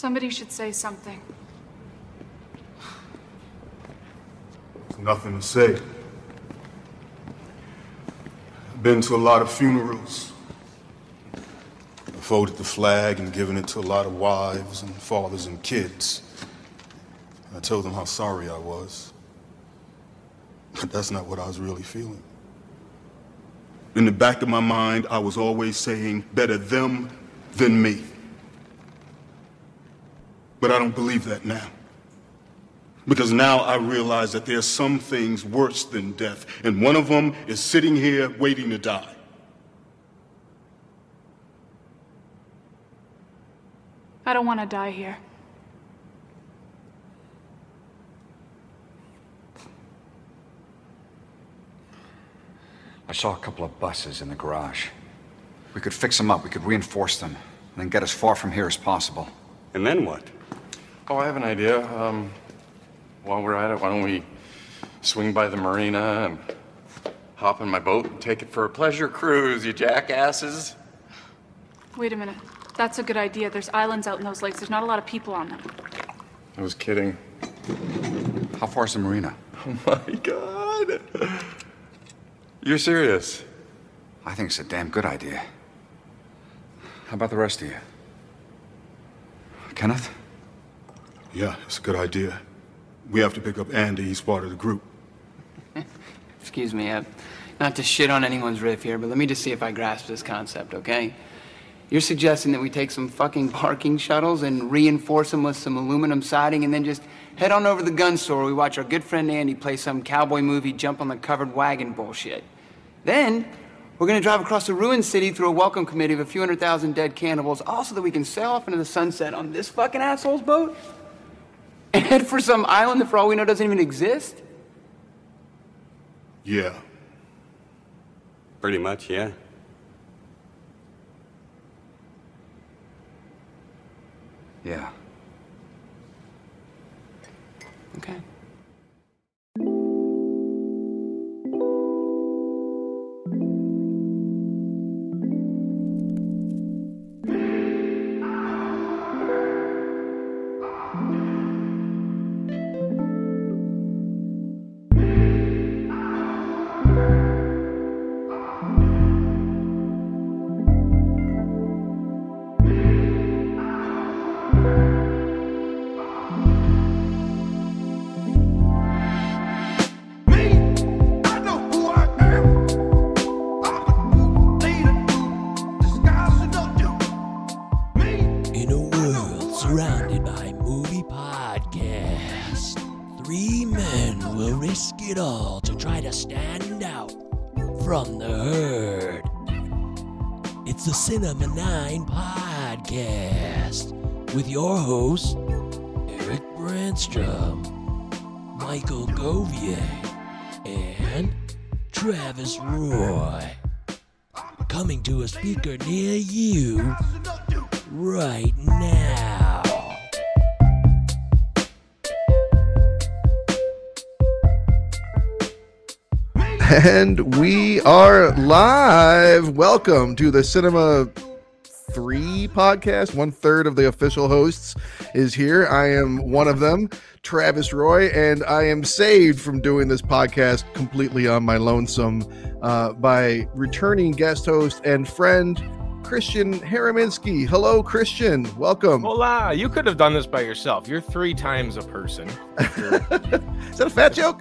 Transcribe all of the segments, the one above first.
Somebody should say something. There's nothing to say. I've been to a lot of funerals. I folded the flag and given it to a lot of wives and fathers and kids. I told them how sorry I was. But that's not what I was really feeling. In the back of my mind, I was always saying, better them than me. But I don't believe that now. Because now I realize that there are some things worse than death, and one of them is sitting here waiting to die. I don't want to die here. I saw a couple of buses in the garage. We could fix them up, we could reinforce them, and then get as far from here as possible. And then what? Oh, I have an idea. Um, while we're at it, why don't we swing by the marina and hop in my boat and take it for a pleasure cruise, you jackasses? Wait a minute. That's a good idea. There's islands out in those lakes. There's not a lot of people on them. I was kidding. How far's the marina? Oh my god. You're serious? I think it's a damn good idea. How about the rest of you? Kenneth? Yeah, it's a good idea. We have to pick up Andy. He's part of the group. Excuse me, uh, not to shit on anyone's riff here, but let me just see if I grasp this concept, okay? You're suggesting that we take some fucking parking shuttles and reinforce them with some aluminum siding and then just head on over to the gun store. We watch our good friend Andy play some cowboy movie, jump on the covered wagon bullshit. Then we're gonna drive across the ruined city through a welcome committee of a few hundred thousand dead cannibals, all so that we can sail off into the sunset on this fucking asshole's boat and for some island that, for all we know, doesn't even exist. Yeah. Pretty much, yeah. Yeah. Okay. Three men will risk it all to try to stand out from the herd. It's the Cinema 9 podcast with your hosts, Eric Brandstrom, Michael Govier, and Travis Roy. Coming to a speaker near you right now. And we are live. Welcome to the Cinema 3 podcast. One third of the official hosts is here. I am one of them, Travis Roy, and I am saved from doing this podcast completely on my lonesome uh, by returning guest host and friend, Christian Haraminski. Hello, Christian. Welcome. Hola, you could have done this by yourself. You're three times a person. Is that a fat joke?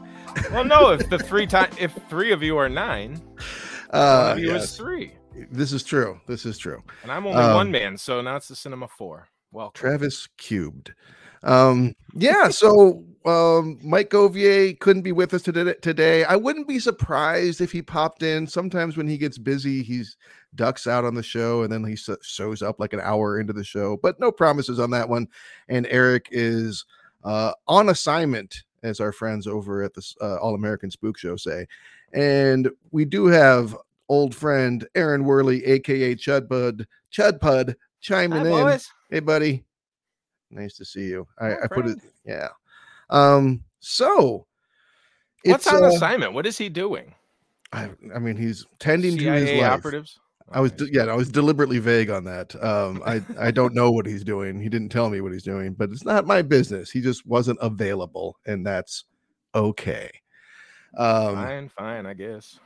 Well, no, if the three time if three of you are nine, Uh, you yes. is three. This is true. This is true. And I'm only Um, one man, so now it's the cinema four. Well, Travis cubed. Um, yeah, so um, Mike Govier couldn't be with us today. Today, I wouldn't be surprised if he popped in. Sometimes when he gets busy, he's ducks out on the show, and then he shows up like an hour into the show. But no promises on that one. And Eric is uh, on assignment, as our friends over at the uh, All American Spook Show say. And we do have old friend Aaron Worley, aka Chudbud, Chudpud, chiming Hi, in. boys. Hey, buddy. Nice to see you. I, I put it, yeah. Um, so What's on uh, assignment? What is he doing? I, I mean, he's tending to his life. operatives. I was yeah, I was deliberately vague on that. Um, I I don't know what he's doing. He didn't tell me what he's doing, but it's not my business. He just wasn't available, and that's okay. Um, fine, fine, I guess.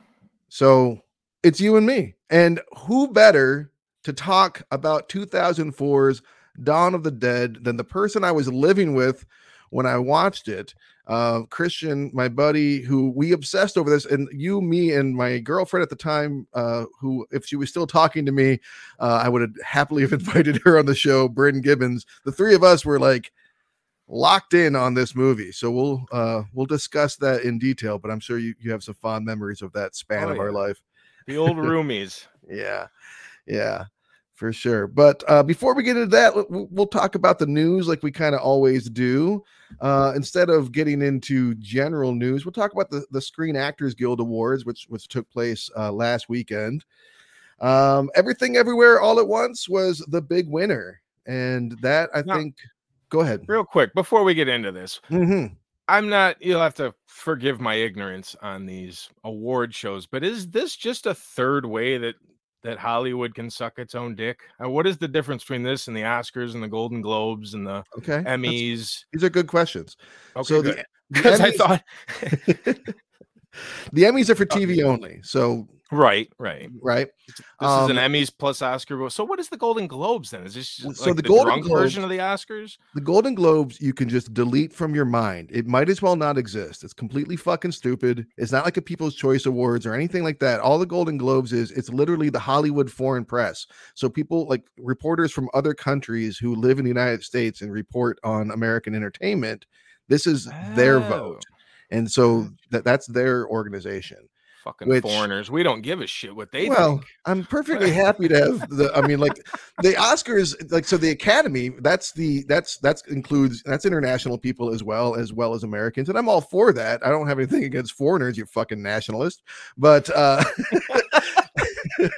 So it's you and me, and who better to talk about 2004's Dawn of the Dead than the person I was living with when I watched it? uh, Christian, my buddy, who we obsessed over this, and you, me, and my girlfriend at the time, uh, who, if she was still talking to me, uh, I would have happily have invited her on the show, Bryn Gibbons. The three of us were like locked in on this movie, so we'll uh, we'll discuss that in detail. But I'm sure you, you have some fond memories of that span Oh, of our life. The old roomies. Yeah, yeah, for sure. But uh, before we get into that, we'll, we'll talk about the news like we kind of always do. Uh, instead of getting into general news, we'll talk about the, the Screen Actors Guild Awards, which which took place uh, last weekend. Um, Everything Everywhere All at Once was the big winner, and that I Now- think. Go ahead. Real quick, before we get into this, Mhm. I'm not, you'll have to forgive my ignorance on these award shows, but is this just a third way that that Hollywood can suck its own dick? Uh, what is the difference between this and the Oscars and the Golden Globes and the Okay, that's- Emmys? These are good questions. Okay, so good. the, the Because I thought, the Emmys are for TV only. So right, right. right. This Um, is an Emmys plus Oscar. So what is the Golden Globes then? Is this just So like the the, Golden drunk version of the Oscars? The Golden Globes you can just delete from your mind. It might as well not exist. It's completely fucking stupid. It's not like a People's Choice Awards or anything like that. All the Golden Globes is it's literally the Hollywood foreign press. So people like reporters from other countries who live in the United States and report on American entertainment, this is their Oh. vote. And so that that's their organization. Fucking Which- foreigners. We don't give a shit what they well, think. I'm perfectly happy to have the. I mean, like the Oscars, like so the Academy. That's the that's that's includes that's international people as well as well as Americans, and I'm all for that. I don't have anything against foreigners, you fucking nationalist. But uh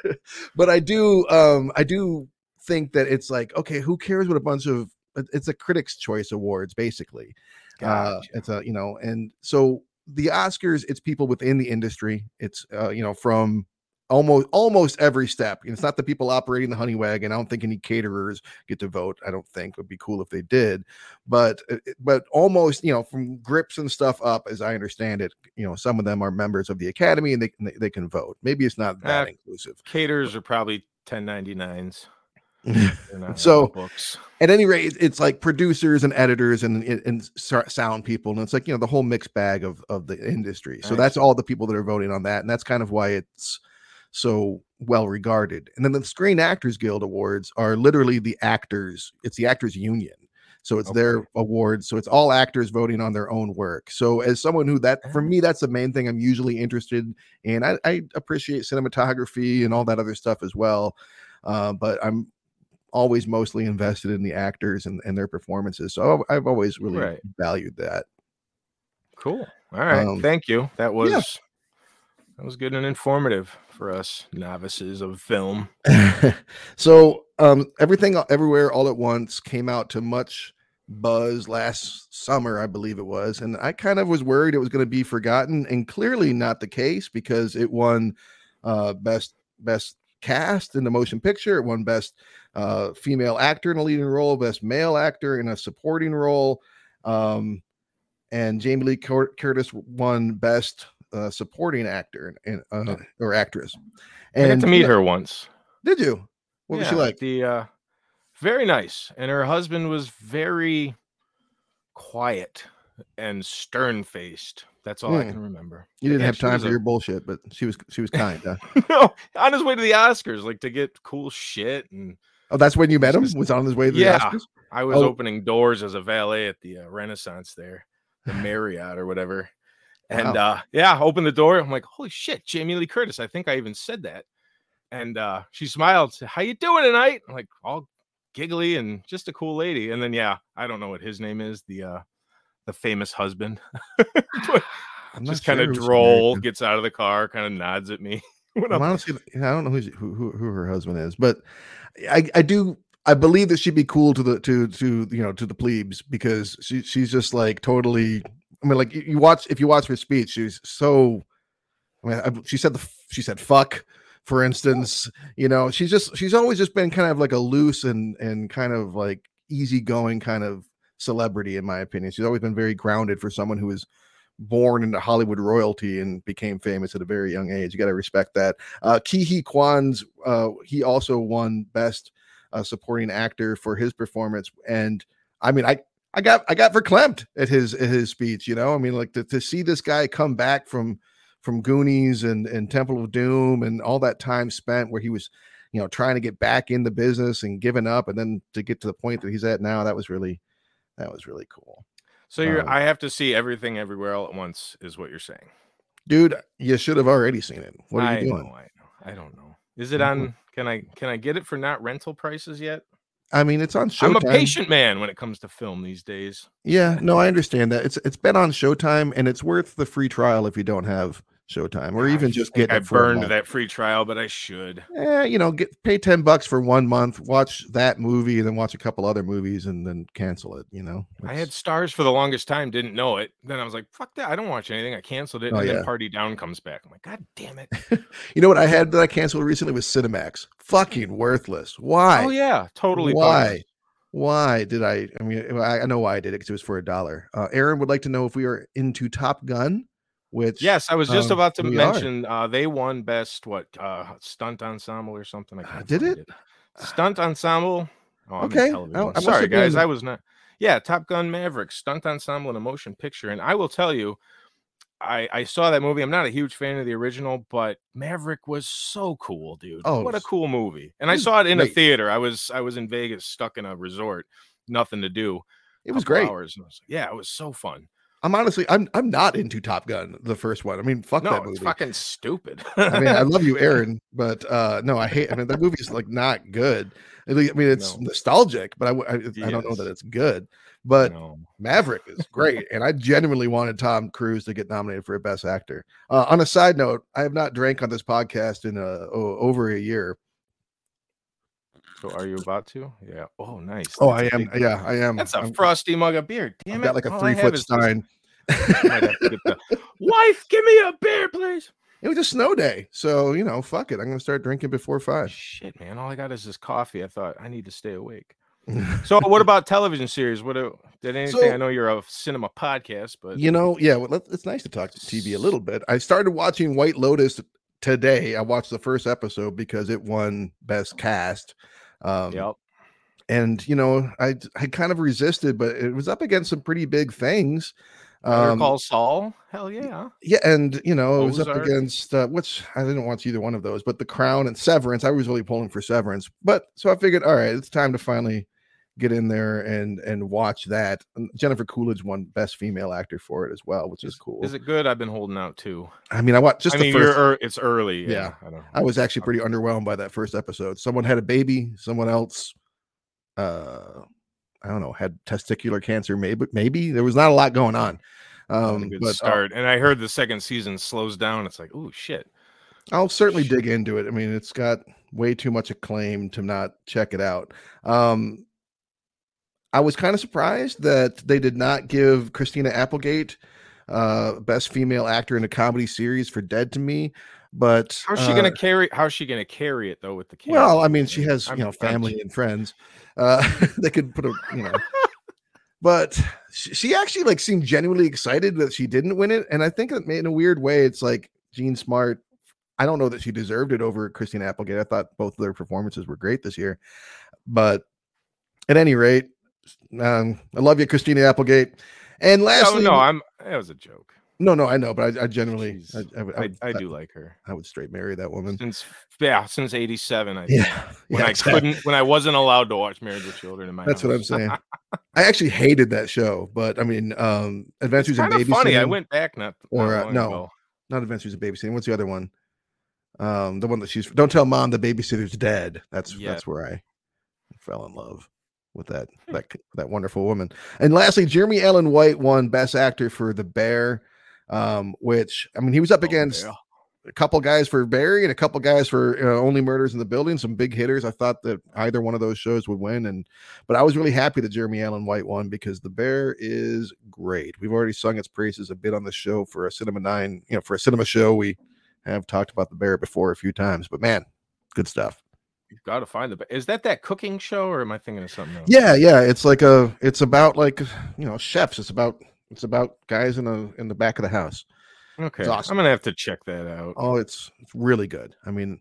but I do um I do think that it's like okay, who cares what a bunch of it's a Critics' Choice Awards basically. Uh, it's a you know, and so the Oscars, it's people within the industry. It's uh, you know from almost almost every step. It's not the people operating the honey wagon. I don't think any caterers get to vote. I don't think it would be cool if they did, but uh, but almost you know from grips and stuff up, as I understand it, you know some of them are members of the academy and they they, they can vote. Maybe it's not that Uh, inclusive. Caterers are probably 1099s. So- books. at any rate, it's like producers and editors and, and sound people, and it's like you know the whole mixed bag of of the industry. So I that's all the people that are voting on that, and that's kind of why it's so well regarded. And then the Screen Actors Guild Awards are literally the actors. It's the actors union. So it's their Okay. awards. So it's all actors voting on their own work. So as someone who that for Ah. me, that's the main thing I'm usually interested in. I, I appreciate cinematography and all that other stuff as well. Uh, but I'm always mostly invested in the actors and, and their performances. So I've, always really Right. valued that. Cool. All right. Um, Thank you. That was that was good and informative for us novices of film. so um everything everywhere all at once came out to much buzz last summer i believe it was and i kind of was worried it was going to be forgotten and clearly not the case because it won uh best best cast in the motion picture it won best uh female actor in a leading role best male actor in a supporting role um and jamie lee curtis won best uh, supporting actor and uh, or actress I got and to meet her once. did you? What was she like? The uh very nice. And her husband was very quiet and stern faced. That's all I Hmm. can remember. You didn't Yeah, have time for a- your bullshit, but she was she was kind. Huh? no, on his way to the Oscars, like to get cool shit. And Oh, that's when you met him. Was on his way to yeah, the Oscars. I was Oh. opening doors as a valet at the uh, Renaissance there, the Marriott or whatever. And Wow. uh yeah, opened the door. I'm like, holy shit, Jamie Lee Curtis. I think I even said that. And uh she smiled, said, How you doing tonight? I'm like all giggly and just a cool lady. And then yeah, I don't know what his name is, the uh the famous husband. I'm just kind of she droll, gets out of the car, kind of nods at me. when I'm honestly, I don't know who, who who her husband is, but I I do I believe that she'd be cool to the to to you know to the plebes because she she's just like totally. I mean, like you, you watch if you watch her speech, she's so. I mean, I, she said the she said fuck for instance. You know, she's just she's always just been kind of like a loose and and kind of like easygoing kind of celebrity, in my opinion. She's always been very grounded for someone who was born into Hollywood royalty and became famous at a very young age. You got to respect that. Uh, Ke Quan's uh, he also won Best uh, Supporting Actor for his performance, and I mean, I I got I got verklempt at his at his speech. You know, I mean, like to, to see this guy come back from from Goonies and and Temple of Doom and all that time spent where he was, you know, trying to get back in the business and giving up, and then to get to the point that he's at now, that was really that was really cool. So you're Um, I have to see everything everywhere all at once is what you're saying. Dude, you should have already seen it. What are I you doing? know, I know. I don't know. Is it Mhm. on can I can I get it for not rental prices yet? I mean, it's on Showtime. I'm a patient man when it comes to film these days. Yeah, no, I understand that. It's it's been on Showtime, and it's worth the free trial if you don't have Showtime, or even just get I burned that free trial, but I should. Eh, you know, get pay ten bucks for one month, watch that movie, and then watch a couple other movies, and then cancel it. You know, I had Starz for the longest time, didn't know it. Then I was like, fuck that. I don't watch anything. I canceled it. Oh, and yeah. then Party Down comes back. I'm like, God damn it. you know what I had that I canceled recently was Cinemax. Fucking worthless. Why? Oh yeah, totally. Why? Why did I? I mean, I, I know why I did it because it was for a dollar. Uh, Aaron would like to know if we are into Top Gun, which Yes, I was just um, about to mention uh, they won best what uh, stunt ensemble or something. I Uh, did find it? Stunt ensemble. Oh, I'm Okay, I-. I Sorry, have been- guys, I was not. Yeah, Top Gun Maverick, stunt ensemble and a motion picture. And I will tell you, I I saw that movie. I'm not a huge fan of the original, but Maverick was so cool, dude. Oh, what a cool movie! And I saw it in a theater. I was I was in Vegas, stuck in a resort, nothing to do. it was great. Hours, and I was like, yeah, it was so fun. I'm honestly, I'm I'm not into Top Gun, the first one. I mean, fuck that No, movie. it's fucking stupid. I mean, I love you, Aaron, but uh no, I hate. I mean, that movie's like not good. I mean, it's No. nostalgic, but I I don't know that it's good. But No. Maverick is great, and I genuinely wanted Tom Cruise to get nominated for a Best Actor. Uh, on a side note, I have not drank on this podcast in uh, o- over a year. So are you about to? Yeah. Oh, nice. Oh, That's I a am. big- Yeah, I am. That's a I'm- frosty mug of beer. Damn I've it. got like a All three foot is stein. Might have to get the- Wife, give me a beer, please. It was a snow day, so you know, fuck it. I'm gonna start drinking before five. Shit, man. All I got is this coffee. I thought I need to stay awake. So, what about television series? What do- did anything? So- I know you're a cinema podcast, but You know, yeah, well, it's nice to talk to TV a little bit. I started watching White Lotus today. I watched the first episode because it won Best Cast. Um, yep. and you know, I I kind of resisted, but it was up against some pretty big things. Um, Call Saul. Hell yeah. yeah, and you know, it was up against uh, which I didn't watch either one of those, but The Crown and Severance. I was really pulling for Severance, but so I figured, all right, it's time to finally get in there and and watch that. And Jennifer Coolidge won Best Female Actor for it as well, which is cool. Is it good? I've been holding out too. I mean, I watched just I the mean, 1st you're, it's early. Yeah. Yeah. I don't. I was actually pretty underwhelmed by that first episode. Someone had a baby, someone else uh I don't know, had testicular cancer maybe maybe there was not a lot going on. Um good but uh, start. and I heard the second season slows down. It's like, oh shit. I'll certainly dig into it. I mean, it's got way too much acclaim to not check it out. Um I was kind of surprised that they did not give Christina Applegate uh best female actor in a comedy series for Dead to Me, but How's she uh, gonna carry? How's she gonna carry it though with the? Well, I mean, she has I'm- you know I'm- family and friends. Uh, they could put a you know, but she, actually like seemed genuinely excited that she didn't win it, and I think that in a weird way, it's like Jean Smart. I don't know that she deserved it over Christine Applegate. I thought both of their performances were great this year, but at any rate, um, I love you, Christina Applegate. And lastly, no, I'm. That was a joke. no, no, I know, but I, I generally, I. I, would- I, I do like her I would straight marry that woman. since yeah since '87. I. Yeah, when yeah, I exactly. couldn't when I wasn't allowed to watch Married with Children in my That's what I'm saying. I actually hated that show, but I mean, um, Adventures in of funny. I went back not, or, uh, no. ago. not Adventures in Babysitting. What's the other one? Um, the one that she's don't tell mom the babysitter's dead. That's Yeah. that's where I fell in love with that that that wonderful woman. And lastly, Jeremy Allen White won Best Actor for The Bear, um, which I mean he was up Oh, against a couple guys for Barry and a couple guys for uh, Only Murders in the Building, some big hitters. I thought that either one of those shows would win, and but I was really happy that Jeremy Allen White won because The Bear is great. We've already sung its praises a bit on the show for a Cinema Nine, you know, for a cinema show. We have talked about the bear before a few times, but man, good stuff. You've got to find the. Is that that cooking show, or am I thinking of something else? Yeah, yeah. It's like a. It's about like you know chefs. It's about it's about guys in the in the back of the house. Okay. awesome. I'm gonna have to check that out. Oh, it's it's really good. I mean,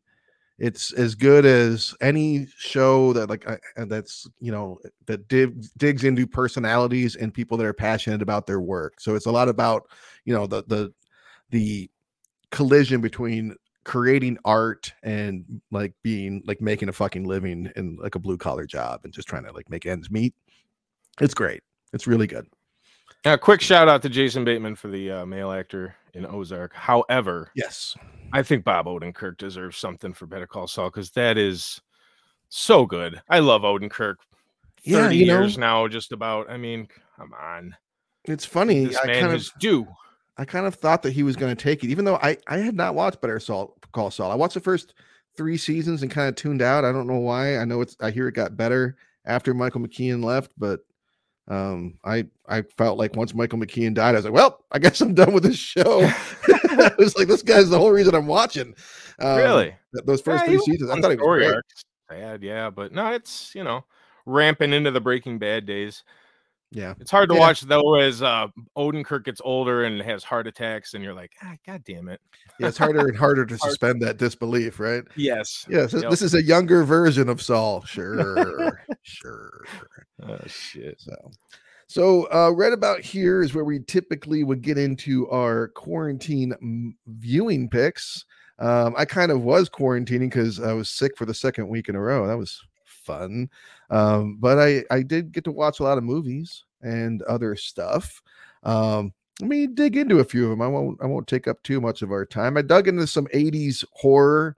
it's as good as any show that like I- that's you know that dig, digs into personalities and people that are passionate about their work. So it's a lot about you know the the the collision between creating art and like being like making a fucking living in like a blue collar job and just trying to like make ends meet. It's great. It's really good. A quick shout out to Jason Bateman for the uh, male actor in Ozark. However, Yes. I think Bob Odenkirk deserves something for Better Call Saul because that is so good. I love Odenkirk. Yeah, Thirty you know- years now, just about. I mean, come on, It's funny. this I man kind of is due. I kind of thought that he was going to take it, even though I I had not watched Better Saul Call Saul. I watched the first three seasons and kind of tuned out. I don't know why. I know it's I hear it got better after Michael McKean left, but um I I felt like once Michael McKean died, I was like, well, I guess I'm done with this show. I was like, this guy's the whole reason I'm watching. Um, really? th- those first Yeah, three seasons, I thought he was great. Sad, yeah, but no, it's you know ramping into the Breaking Bad days. Yeah, It's hard to Yeah. watch though as uh, Odenkirk gets older and has heart attacks, and you're like, ah, god damn it. yeah, it's harder and harder to suspend that disbelief, right? Yes. Yes, this Yep. this is a younger version of Saul. Sure, sure. Oh shit. So, so uh, right about here is where we typically would get into our quarantine viewing picks. Um, I kind of was quarantining because I was sick for the second week in a row. That was fun, um, but I I did get to watch a lot of movies and other stuff. Um, let me dig into a few of them. I won't I won't take up too much of our time. I dug into some 80s horror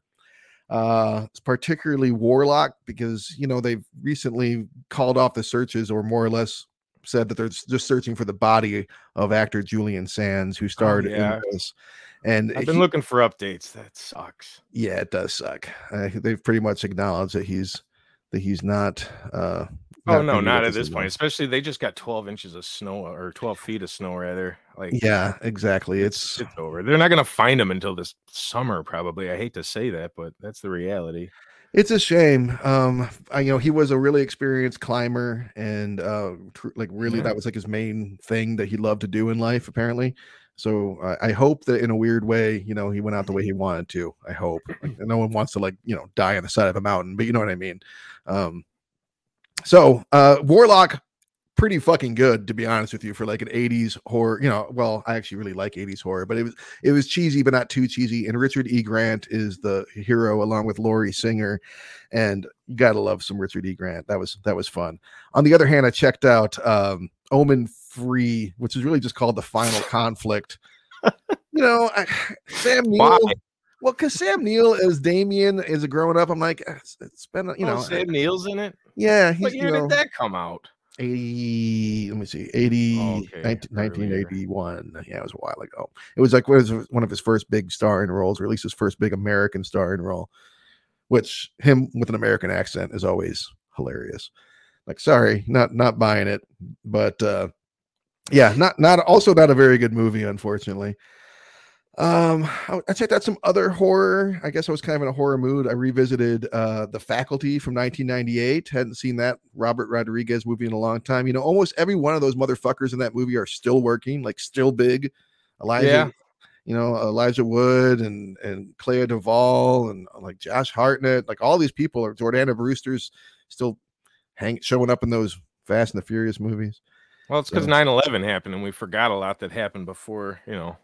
uh particularly warlock because you know they've recently called off the searches or more or less said that they're just searching for the body of actor julian sands who starred yeah. in this and I've been he- looking for updates. That sucks. yeah it does suck uh, they've pretty much acknowledged that he's that he's not uh Oh not no, not at this point. Especially they just got 12 inches of snow or 12 feet of snow rather. Like yeah exactly it's it's over. They're not gonna find him until this summer, probably. I hate to say that, but that's the reality. It's a shame. Um, I you know he was a really experienced climber, and uh, tr- like really Yeah. that was like his main thing that he loved to do in life, apparently. So I I hope that in a weird way, you know, he went out the way he wanted to. I hope. Like, no one wants to like you know die on the side of a mountain, but you know what I mean. Um, so uh, Warlock, pretty fucking good to be honest with you for like an 80s horror. You know, well, I actually really like 80s horror, but it was it was cheesy, but not too cheesy. And Richard E. Grant is the hero along with Lori Singer, and you gotta love some Richard E. Grant. That was that was fun. On the other hand, I checked out um, Omen Free, which is really just called the Final Conflict. You know, I, Sam Neill. Why? Well, because Sam Neill as Damien is a growing up, I'm like, "Ah, it's, it's been you Oh, know, Sam Neill's in it. yeah, he's What you know, did that come out? 80 let me see 80 Oh, okay, 19 1981 yeah it was a while ago. It was like what was one of his first big starring roles or at least his first big american starring role which him with an american accent is always hilarious. Like sorry not not buying it but uh yeah not not also not a very good movie unfortunately um I, I checked out some other horror. I guess i was kind of in a horror mood. I revisited uh the faculty from 1998 hadn't seen that robert rodriguez movie in a long time. You know almost every one of those motherfuckers in that movie are still working like still big. Elijah Yeah. you know elijah wood and and clea duvall and uh, like josh hartnett. Like all these people are jordana brewster's still hang showing up in those fast and the furious movies. Well, it's because So- 9 11 happened and we forgot a lot that happened before, you know,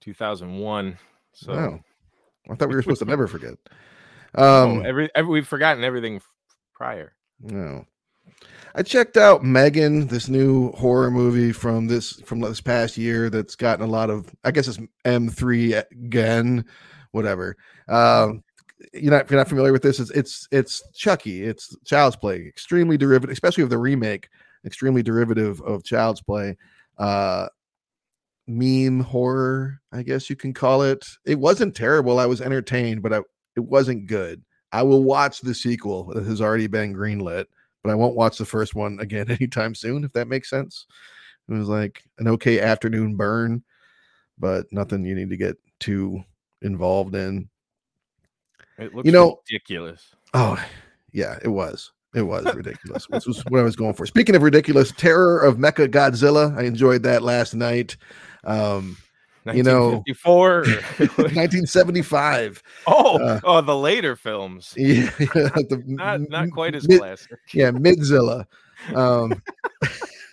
2001. So Wow. i thought we were supposed to never forget oh, um every, every, we've forgotten everything prior. No. I checked out M3GAN, this new horror movie from this from this past year that's gotten a lot of I guess it's M3 again, whatever. Um you're not if you're not familiar with this, it's it's it's Chucky, it's Child's Play, extremely derivative, especially of the remake, extremely derivative of Child's Play. Uh meme horror, I guess you can call it. It wasn't terrible. I was entertained, but I, it wasn't good. I will watch the sequel that has already been greenlit, but I won't watch the first one again anytime soon, if that makes sense. It was like an okay afternoon burn, but nothing you need to get too involved in. It looks You know- ridiculous. Oh, yeah, it was. It was ridiculous. Which was what I was going for. Speaking of ridiculous, Terror of Mechagodzilla. I enjoyed that last night. Um, You know- 1954. 1975. oh, Uh, oh, the later films. Yeah, the Not not quite as mid- classic. yeah, Midzilla. Um,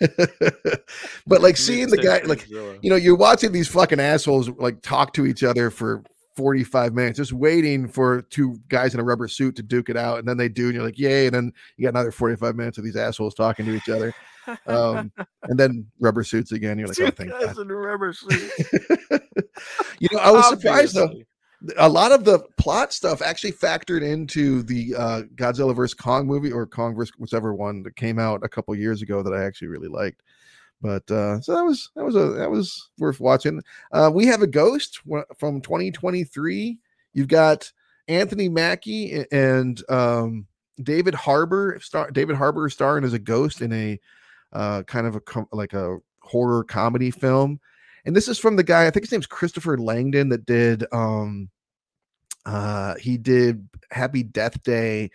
but like seeing the guy, like you know, you're watching these fucking assholes like talk to each other for 45 minutes, just waiting for two guys in a rubber suit to duke it out, and then they do, and you're like, yay! And then you got another 45 minutes of these assholes talking to each other, um, and then rubber suits again. You're like, oh, thank God. in rubber suits. You know, I was surprised though. A lot of the plot stuff actually factored into the uh, Godzilla vs Kong movie or Kong vs whichever one that came out a couple years ago that I actually really liked. But uh, so that was that was a that was worth watching. Uh, we have a ghost from 2023. You've got Anthony Mackie and um, David Harbour star David Harbour starring as a ghost in a uh, kind of a com- like a horror comedy film and this is from the guy i think his name's christopher landon that did um uh he did happy death day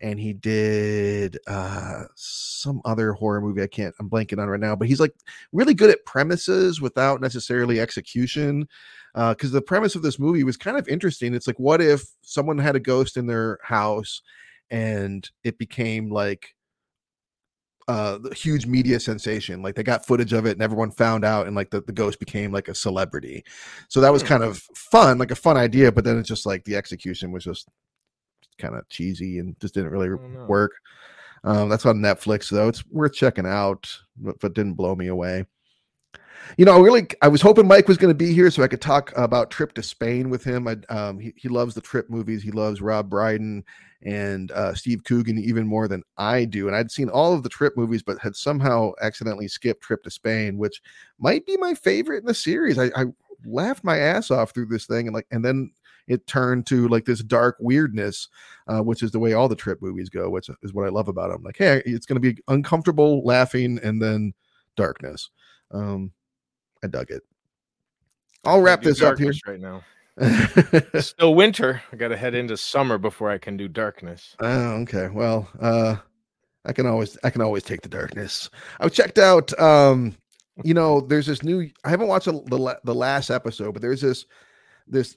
and he did uh some other horror movie i can't i'm blanking on right now but he's like really good at premises without necessarily execution uh because the premise of this movie was kind of interesting it's like what if someone had a ghost in their house and it became like uh huge media sensation like they got footage of it and everyone found out and like the, the ghost became like a celebrity. So that was Hmm. kind of fun like a fun idea but then it's just like the execution was just kind of cheesy and just didn't really work. Um that's on netflix though. It's worth checking out but, but didn't blow me away you know, I really, I was hoping Mike was going to be here so I could talk about Trip to Spain with him. I, um, he, he loves the Trip movies. He loves Rob Brydon and uh, Steve Coogan even more than I do. And I'd seen all of the Trip movies, but had somehow accidentally skipped Trip to Spain, which might be my favorite in the series. I, I laughed my ass off through this thing, and like, and then it turned to like this dark weirdness, uh, which is the way all the Trip movies go, which is what I love about them. Like, hey, it's going to be uncomfortable laughing and then darkness. Um, I dug it. I'll wrap this up here. right now. It's still winter. I got to head into summer before I can do darkness. Oh, okay. Well, uh I can always I can always take the darkness. I've checked out um you know, there's this new I haven't watched the the, the last episode, but there's this this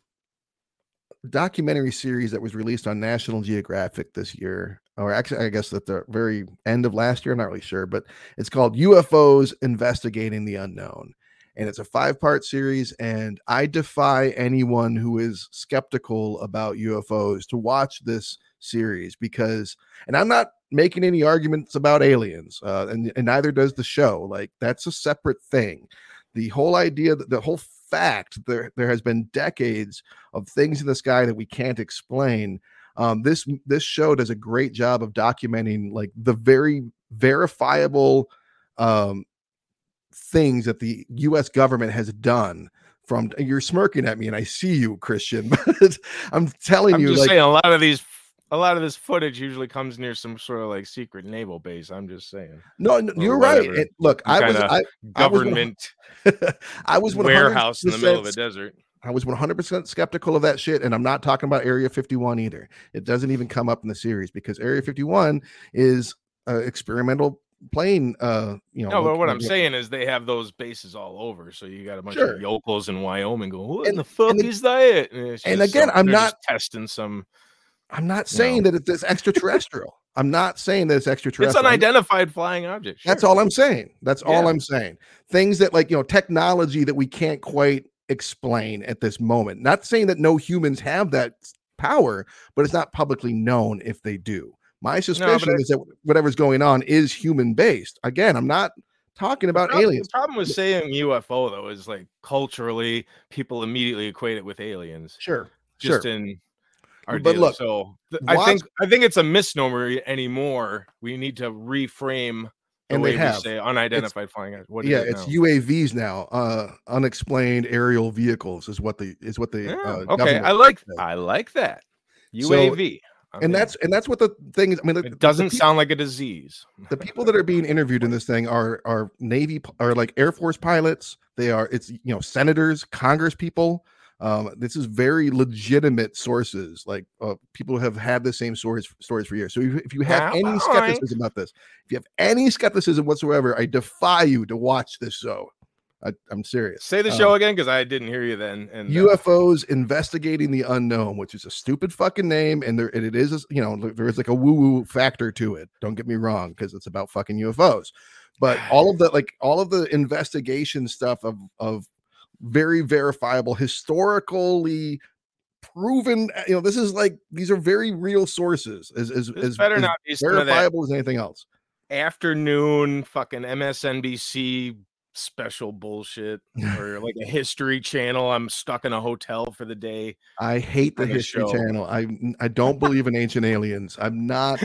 documentary series that was released on National Geographic this year. Or actually I guess at the very end of last year, I'm not really sure, but it's called UFOs Investigating the Unknown. And it's a five-part series and I defy anyone who is skeptical about UFOs to watch this series because and i'm not making any arguments about aliens uh, and, and neither does the show like that's a separate thing. The whole idea the whole fact there there has been decades of things in the sky that we can't explain. Um, this this show does a great job of documenting like the very verifiable um, things that the us government has done from you're smirking at me and i see you christian but i'm telling I'm you just like saying a lot of these, a lot of this footage usually comes near some sort of like secret naval base. I'm just saying No, no you're right. And look, Some I was, I, I was one- government I was warehouse in the middle of a desert. I was 100% skeptical of that shit, and I'm not talking about Area 51 either. It doesn't even come up in the series because Area 51 is uh, experimental plane. Uh, you know, No, but what I'm saying is they have those bases all over. So you got a bunch Sure. of yokels in Wyoming going, "What And- the fuck the- is that?" And, and again, some- I'm not- testing some. I'm not saying that it's extraterrestrial. I'm not saying that it's It's extraterrestrial. I'm- unidentified flying object. That's all I'm saying. That's all I'm saying. Things that like, you know, technology that we can't quite explain at this moment. Not saying that no humans have that power, but it's not publicly known if they do. My suspicion is that whatever's going on is human based. Again, I'm not talking about prob- aliens. The problem with saying UFO though is like culturally, people immediately equate it with aliens. Sure. Just sure. in our But deal. look, so th- I think I think it's a misnomer anymore. We need to reframe the And way they we have. say unidentified flying. object. What is yeah, it it's? UAVs now. Uh unexplained aerial vehicles is what the is what the Yeah, uh, okay, I like said. I like that So- UAV. I and mean, that's and that's what the thing is. I mean, the- the it doesn't peop- sound like a disease. the people that are being interviewed in this thing are are navy are like air force pilots they are it's you know senators congress people Um, this is very legitimate sources. Like uh, people have had the same stories stories for years. So if, if you have Yeah, any skepticism about this, if you have any skepticism whatsoever, I defy you to watch this show. I, I'm serious. Say the Um, show again because I didn't hear you then. And uh, UFOs investigating the unknown, which is a stupid fucking name, and there and it is, you know, there is like a woo woo factor to it. Don't get me wrong, because it's about fucking UFOs. But all of the like all of the investigation stuff of of very verifiable, historically proven, uh, you know, this is like these are very real sources, as as, as, better as not be some of that verifiable as anything else. afternoon fucking MSNBC special bullshit or like a history channel. I'm stuck in a hotel for the day. I hate the History show. Channel. I I don't believe in ancient aliens. I'm not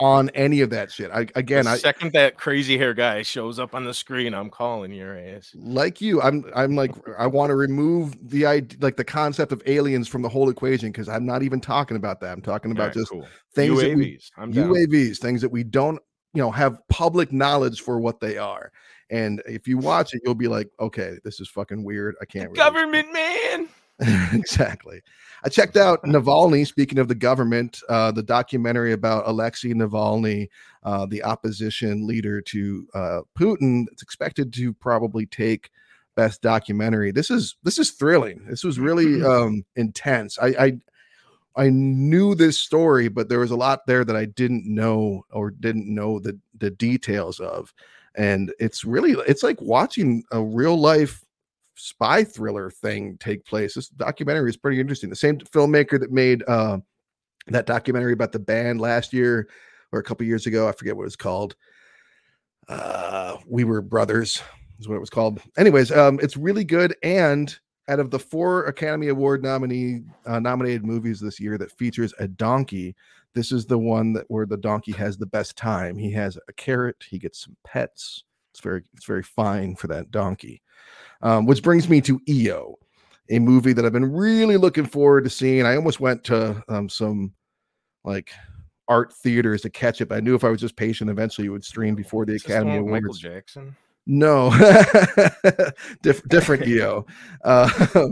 on any of that shit. I again, the I second that crazy hair guy shows up on the screen, I'm calling your ass. like you. I'm I'm like I want to remove the idea, like the concept of aliens from the whole equation because I'm not even talking about that. I'm talking about Alright, just cool. things that we, UAVs. I'm. UAVs, things that we don't you know have public knowledge for what they are. And if you watch it, you'll be like, okay, this is fucking weird. I can't. Government man. exactly. I checked out Navalny. Speaking of the government, uh, the documentary about Alexei Navalny, uh, the opposition leader to uh, Putin. It's expected to probably take best documentary. This is this is thrilling. This was really um, intense. I, I I knew this story, but there was a lot there that I didn't know or didn't know the the details of. And it's really it's like watching a real life spy thriller thing take place. This documentary is pretty interesting. The same filmmaker that made uh, that documentary about the band last year or a couple years ago, I forget what it's called. Uh, we were brothers is what it was called. Anyways, um, it's really good. And out of the four Academy Award nominee uh, nominated movies this year that features a donkey, this is the one that where the donkey has the best time. He has a carrot. He gets some pets. It's very it's very fine for that donkey. Um, which brings me to EO, a movie that I've been really looking forward to seeing. I almost went to um, some like art theaters to catch it, but I knew if I was just patient, eventually it would stream before the Academy with Michael Awards. Jackson. No, Dif- different EO. Uh,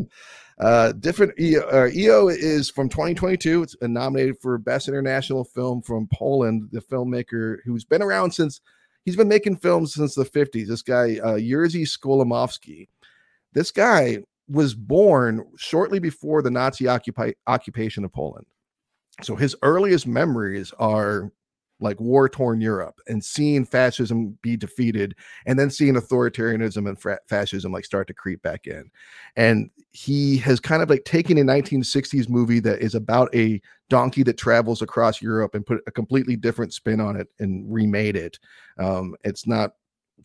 uh, different EO. Uh, EO is from 2022. It's nominated for Best International Film from Poland. The filmmaker who's been around since he's been making films since the 50s. This guy, uh, Jerzy Skolimowski. This guy was born shortly before the Nazi occupi- occupation of Poland. So his earliest memories are like war torn Europe and seeing fascism be defeated and then seeing authoritarianism and fra- fascism like start to creep back in. And he has kind of like taken a 1960s movie that is about a donkey that travels across Europe and put a completely different spin on it and remade it. Um, it's not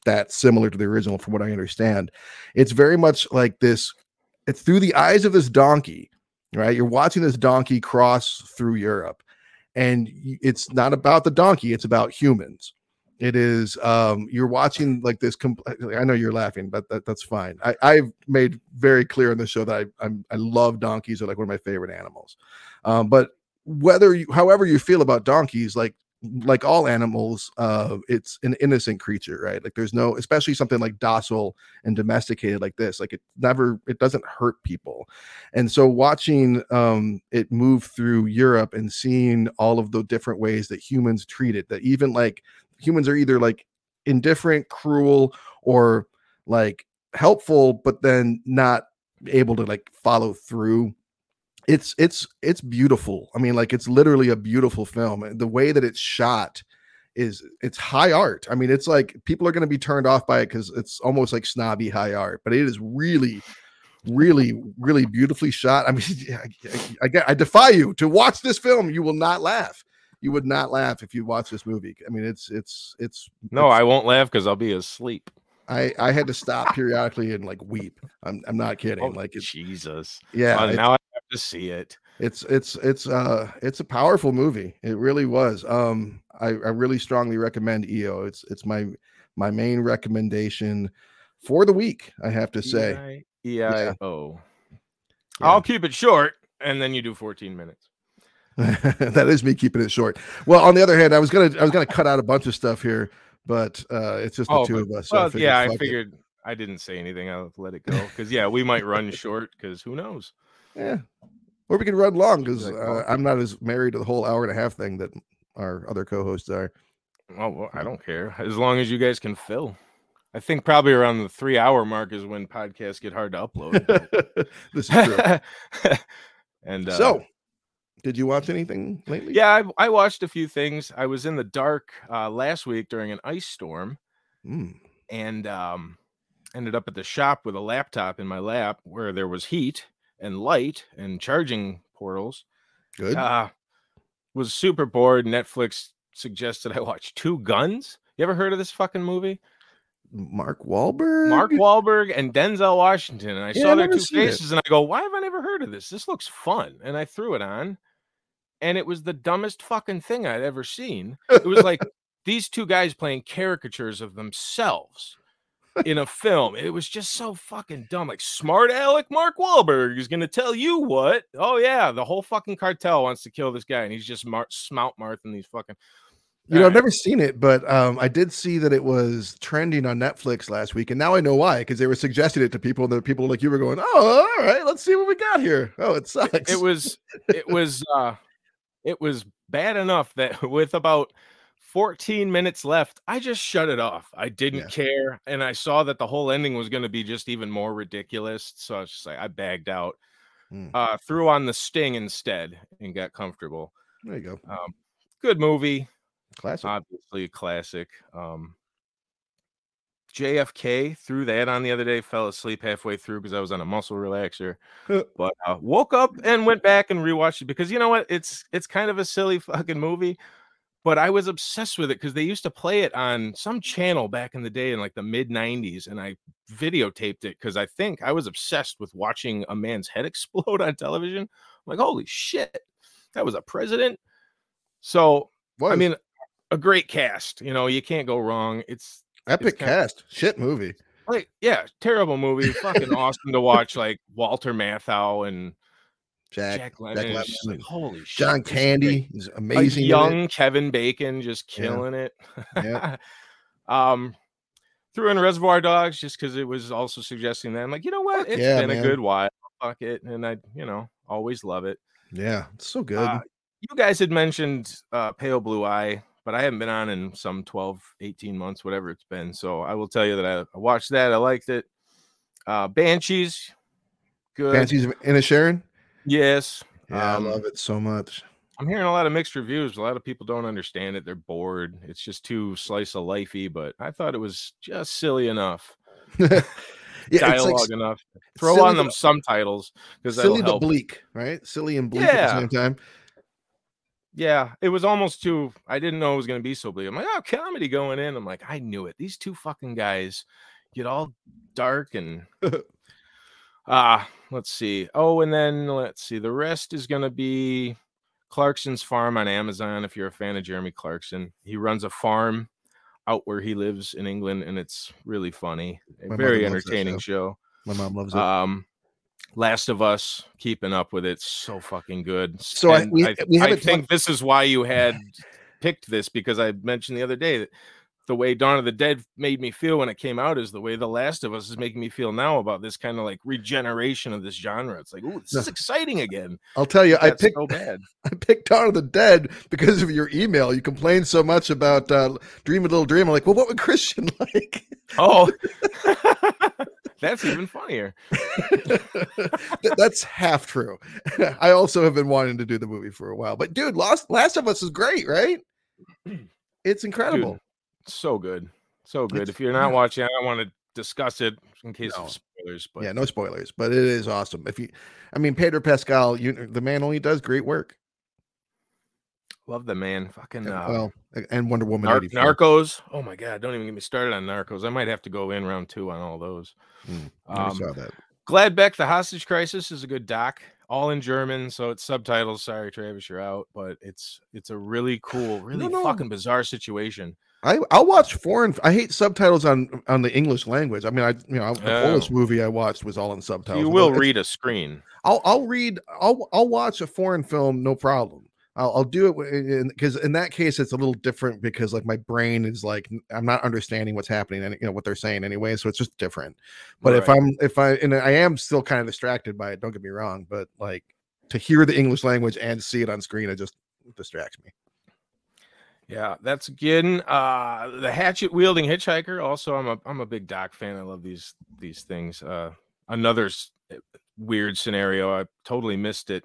that similar to the original, from what I understand. It's very much like this. It's through the eyes of this donkey, right? You're watching this donkey cross through Europe, and it's not about the donkey; it's about humans. It is. Um, you're watching like this. Compl- I know you're laughing, but that, that's fine. I, I've made very clear on the show that I I'm, I love donkeys. Are like one of my favorite animals. Um, but whether you, however you feel about donkeys, like like all animals, uh, it's an innocent creature, right? Like there's no, especially something like docile and domesticated like this, like it never, it doesn't hurt people. And so watching um, it move through Europe and seeing all of the different ways that humans treat it, that even like humans are either like indifferent, cruel, or like helpful, but then not able to like follow through it's it's it's beautiful. I mean, like it's literally a beautiful film. and The way that it's shot is it's high art. I mean, it's like people are going to be turned off by it because it's almost like snobby high art, but it is really, really, really beautifully shot. I mean, I, I, I, I defy you to watch this film. You will not laugh. You would not laugh if you watch this movie. I mean, it's it's it's No, it's- I won't laugh because I'll be asleep. I I had to stop periodically and like weep. I'm I'm not kidding. Oh, like it's Jesus. yeah. Well, now to see it. it's it's it's uh it's a powerful movie it really was um i i really strongly recommend eo it's it's my my main recommendation for the week i have to say E I O. I'll keep it short, and then you do 14 minutes. that is me keeping it short well on the other hand i was gonna i was gonna cut out a bunch of stuff here but uh it's just the two but- of us so I figured, yeah, I fuck it. figured I didn't say anything. I'll let it go because yeah, we might run short because who knows? Yeah. Or we could run long because uh. I'm not as married to the whole hour and a half thing that our other co-hosts are. Oh, well, I don't care as long as you guys can fill. I think probably around the three hour mark is when podcasts get hard to upload. this is true. and uh, so, did you watch anything lately? yeah, I, I watched a few things. I was in the dark uh, last week during an ice storm, Mm. and um, ended up at the shop with a laptop in my lap where there was heat and light and charging portals. Good. Uh, was super bored. Netflix suggested I watch Two Guns. You ever heard of this fucking movie? Mark Wahlberg. Mark Wahlberg and Denzel Washington. And I Yeah, saw their two seen it. faces and I go, why have I never heard of this? This looks fun. And I threw it on. And it was the dumbest fucking thing I'd ever seen. It was like these two guys playing caricatures of themselves in a film. It was just so fucking dumb. Like smart Alec Mark Wahlberg is gonna tell you what. Oh yeah, the whole fucking cartel wants to kill this guy, and he's just mar- smout marthing these fucking. You know, I've never seen it, but um, I did see that it was trending on Netflix last week, and now I know why because they were suggesting it to people, and the people like you were going, "Oh, all right, let's see what we got here." Oh, it sucks. it was it was uh it was bad enough that with about 14 minutes left i just shut it off i didn't Yeah. care and i saw that the whole ending was going to be just even more ridiculous so i was just like i bagged out Hmm. uh threw on the sting instead and got comfortable there you go, um good movie classic. obviously a classic um jfk threw that on the other day fell asleep halfway through because i was on a muscle relaxer but uh, woke up and went back and rewatched it because you know what it's it's kind of a silly fucking movie but i was obsessed with it because they used to play it on some channel back in the day in like the mid 90s and i videotaped it because i think i was obsessed with watching a man's head explode on television. I'm like holy shit that was a president. So i mean a great cast you know you can't go wrong it's epic kinda- cast, shit movie. like yeah terrible movie fucking awesome to watch like walter matthau and Jack, Jack Jack Lemmon. Lemmon it's just like, holy shit. John. Candy is amazing. in it. young Kevin Bacon just Yeah. killing it. Yeah. um, threw in Reservoir Dogs just because it was also suggesting that I'm like, you know what? It's yeah, been man. a good while. Fuck it. And I, you know, always love it. Yeah, it's so good. Uh, you guys had mentioned uh, Pale Blue Eye, but I haven't been on in some 12, 18 months, whatever it's been. So I will tell you that I, I watched that. I liked it. Uh, Banshees, good. Banshees Inisherin. Yes. Yeah, Um, I love it so much. I'm hearing a lot of mixed reviews. A lot of people don't understand it. They're bored. It's just too slice of lifey, but I thought it was just silly enough. yeah, it's dialogue like enough. Throw on them but- subtitles because silly but help. bleak, right? Silly and bleak at Yeah. the same time. Yeah, it was almost too. I didn't know it was going to be so bleak. I'm like, oh, comedy going in. I'm like, I knew it. These two fucking guys get all dark and. Ah, let's see. Oh, and then let's see. The rest is going to be Clarkson's Farm on Amazon. If you're a fan of Jeremy Clarkson, he runs a farm out where he lives in England, and it's really funny. A My very mother loves that entertaining show. My mom loves it. Um, Last of Us, keeping up with it, so fucking good. So I- we- I, we I think this is why you had picked this because I mentioned the other day that the way Dawn of the Dead made me feel when it came out is the way The Last of Us is making me feel now about this kind of like regeneration of this genre. It's like, ooh, this is exciting again. I'll tell you, I picked so bad. I picked Dawn of the Dead because of your email. You complained so much about uh, Dream a Little Dream. I'm like, well, what would Christian like? Oh, that's even funnier. That's half true. I also have been wanting to do the movie for a while. But dude, Lost Last of Us is great, right? It's incredible. Dude, so good. So good. It's- if you're not watching, I don't want to discuss it in case No. of spoilers, but yeah, no spoilers, but it is awesome. If you, I mean, Pedro Pascal, you, the man only does great work. love the man. Fucking And, uh, well, and Wonder Woman. Nar- Narcos. Oh my god, don't even get me started on Narcos. I might have to go in round two on all those. Mm, Um, saw that. Gladbeck, the hostage crisis is a good doc, all in German, so it's subtitles. Sorry, Travis, you're out, but it's it's a really cool, really no. fucking bizarre situation. I I'll watch foreign. I hate subtitles on on the English language. I mean, I you know the Oh. Polish movie I watched was all in subtitles. You will read a screen. I'll I'll read. I'll I'll watch a foreign film, no problem. I'll, I'll do it because in, that case it's a little different because like my brain is like I'm not understanding what's happening and you know what they're saying anyway, so it's just different. But if I'm if I and I am still kind of distracted by it, don't get me wrong, but like to hear the English language and see it on screen, it just distracts me. Yeah, that's good. Uh, the hatchet wielding hitchhiker. Also, I'm a I'm a big Doc fan. I love these these things. Uh, another s- weird scenario. I totally missed it.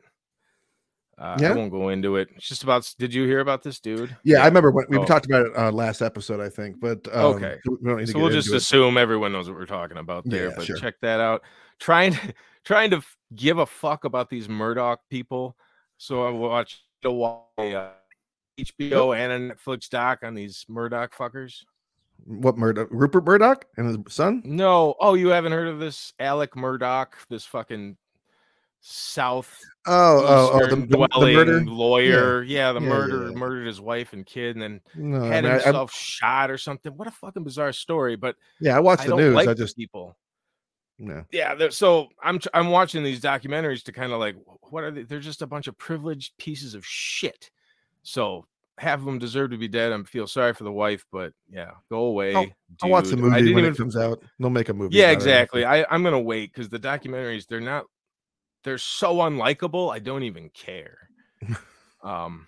Uh, Yeah? I won't go into it. It's just about. Did you hear about this dude? Yeah, I remember when we Oh. talked about it uh, last episode, I think. But um, Okay. we don't need to so we'll just it. assume everyone knows what we're talking about there. Yeah, but sure. check that out. Trying to trying to give a fuck about these Murdaugh people. So I watched a while. uh, HBO and a Netflix doc on these Murdaugh fuckers. what Murdoch, Rupert Murdoch and his son. No, oh, you haven't heard of this Alec Murdaugh, this fucking South Oh, oh, oh, the, the, the murder. lawyer. Yeah, the Yeah, murder yeah. murdered his wife and kid, and then No, I had mean, I- I- himself shot or something. What a fucking bizarre story! But yeah, I watched I the news. like I just people. no. Yeah, so I'm I'm watching these documentaries to kind of like what are they? They're just a bunch of privileged pieces of shit. So half of them deserve to be dead. I feel sorry for the wife, but yeah, go away. I'll watch the movie when even it comes out. They'll make a movie. yeah, about it, I exactly. I, I'm gonna wait because the documentaries they're not they're so unlikable. I don't even care. um,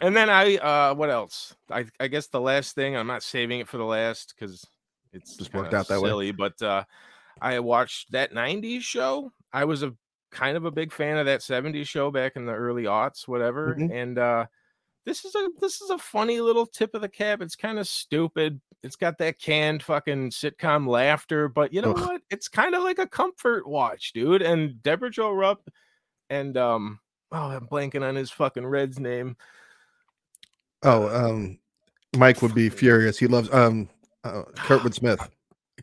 and then I uh, what else? I I guess the last thing I'm not saving it for the last because it's Just worked out that way. silly, But uh, I watched that '90s show. I was a kind of a big fan of that '70s show back in the early aughts, whatever. Mhm. And uh, this is a this is a funny little tip of the cap. It's kind of stupid. It's got that canned fucking sitcom laughter, but you know Ugh. what? It's kind of like a comfort watch, dude. And Debra Jo Rupp and um oh, I'm blanking on his fucking Red's name. Oh, um, Mike would be furious. He loves um uh, Kurtwood Smith.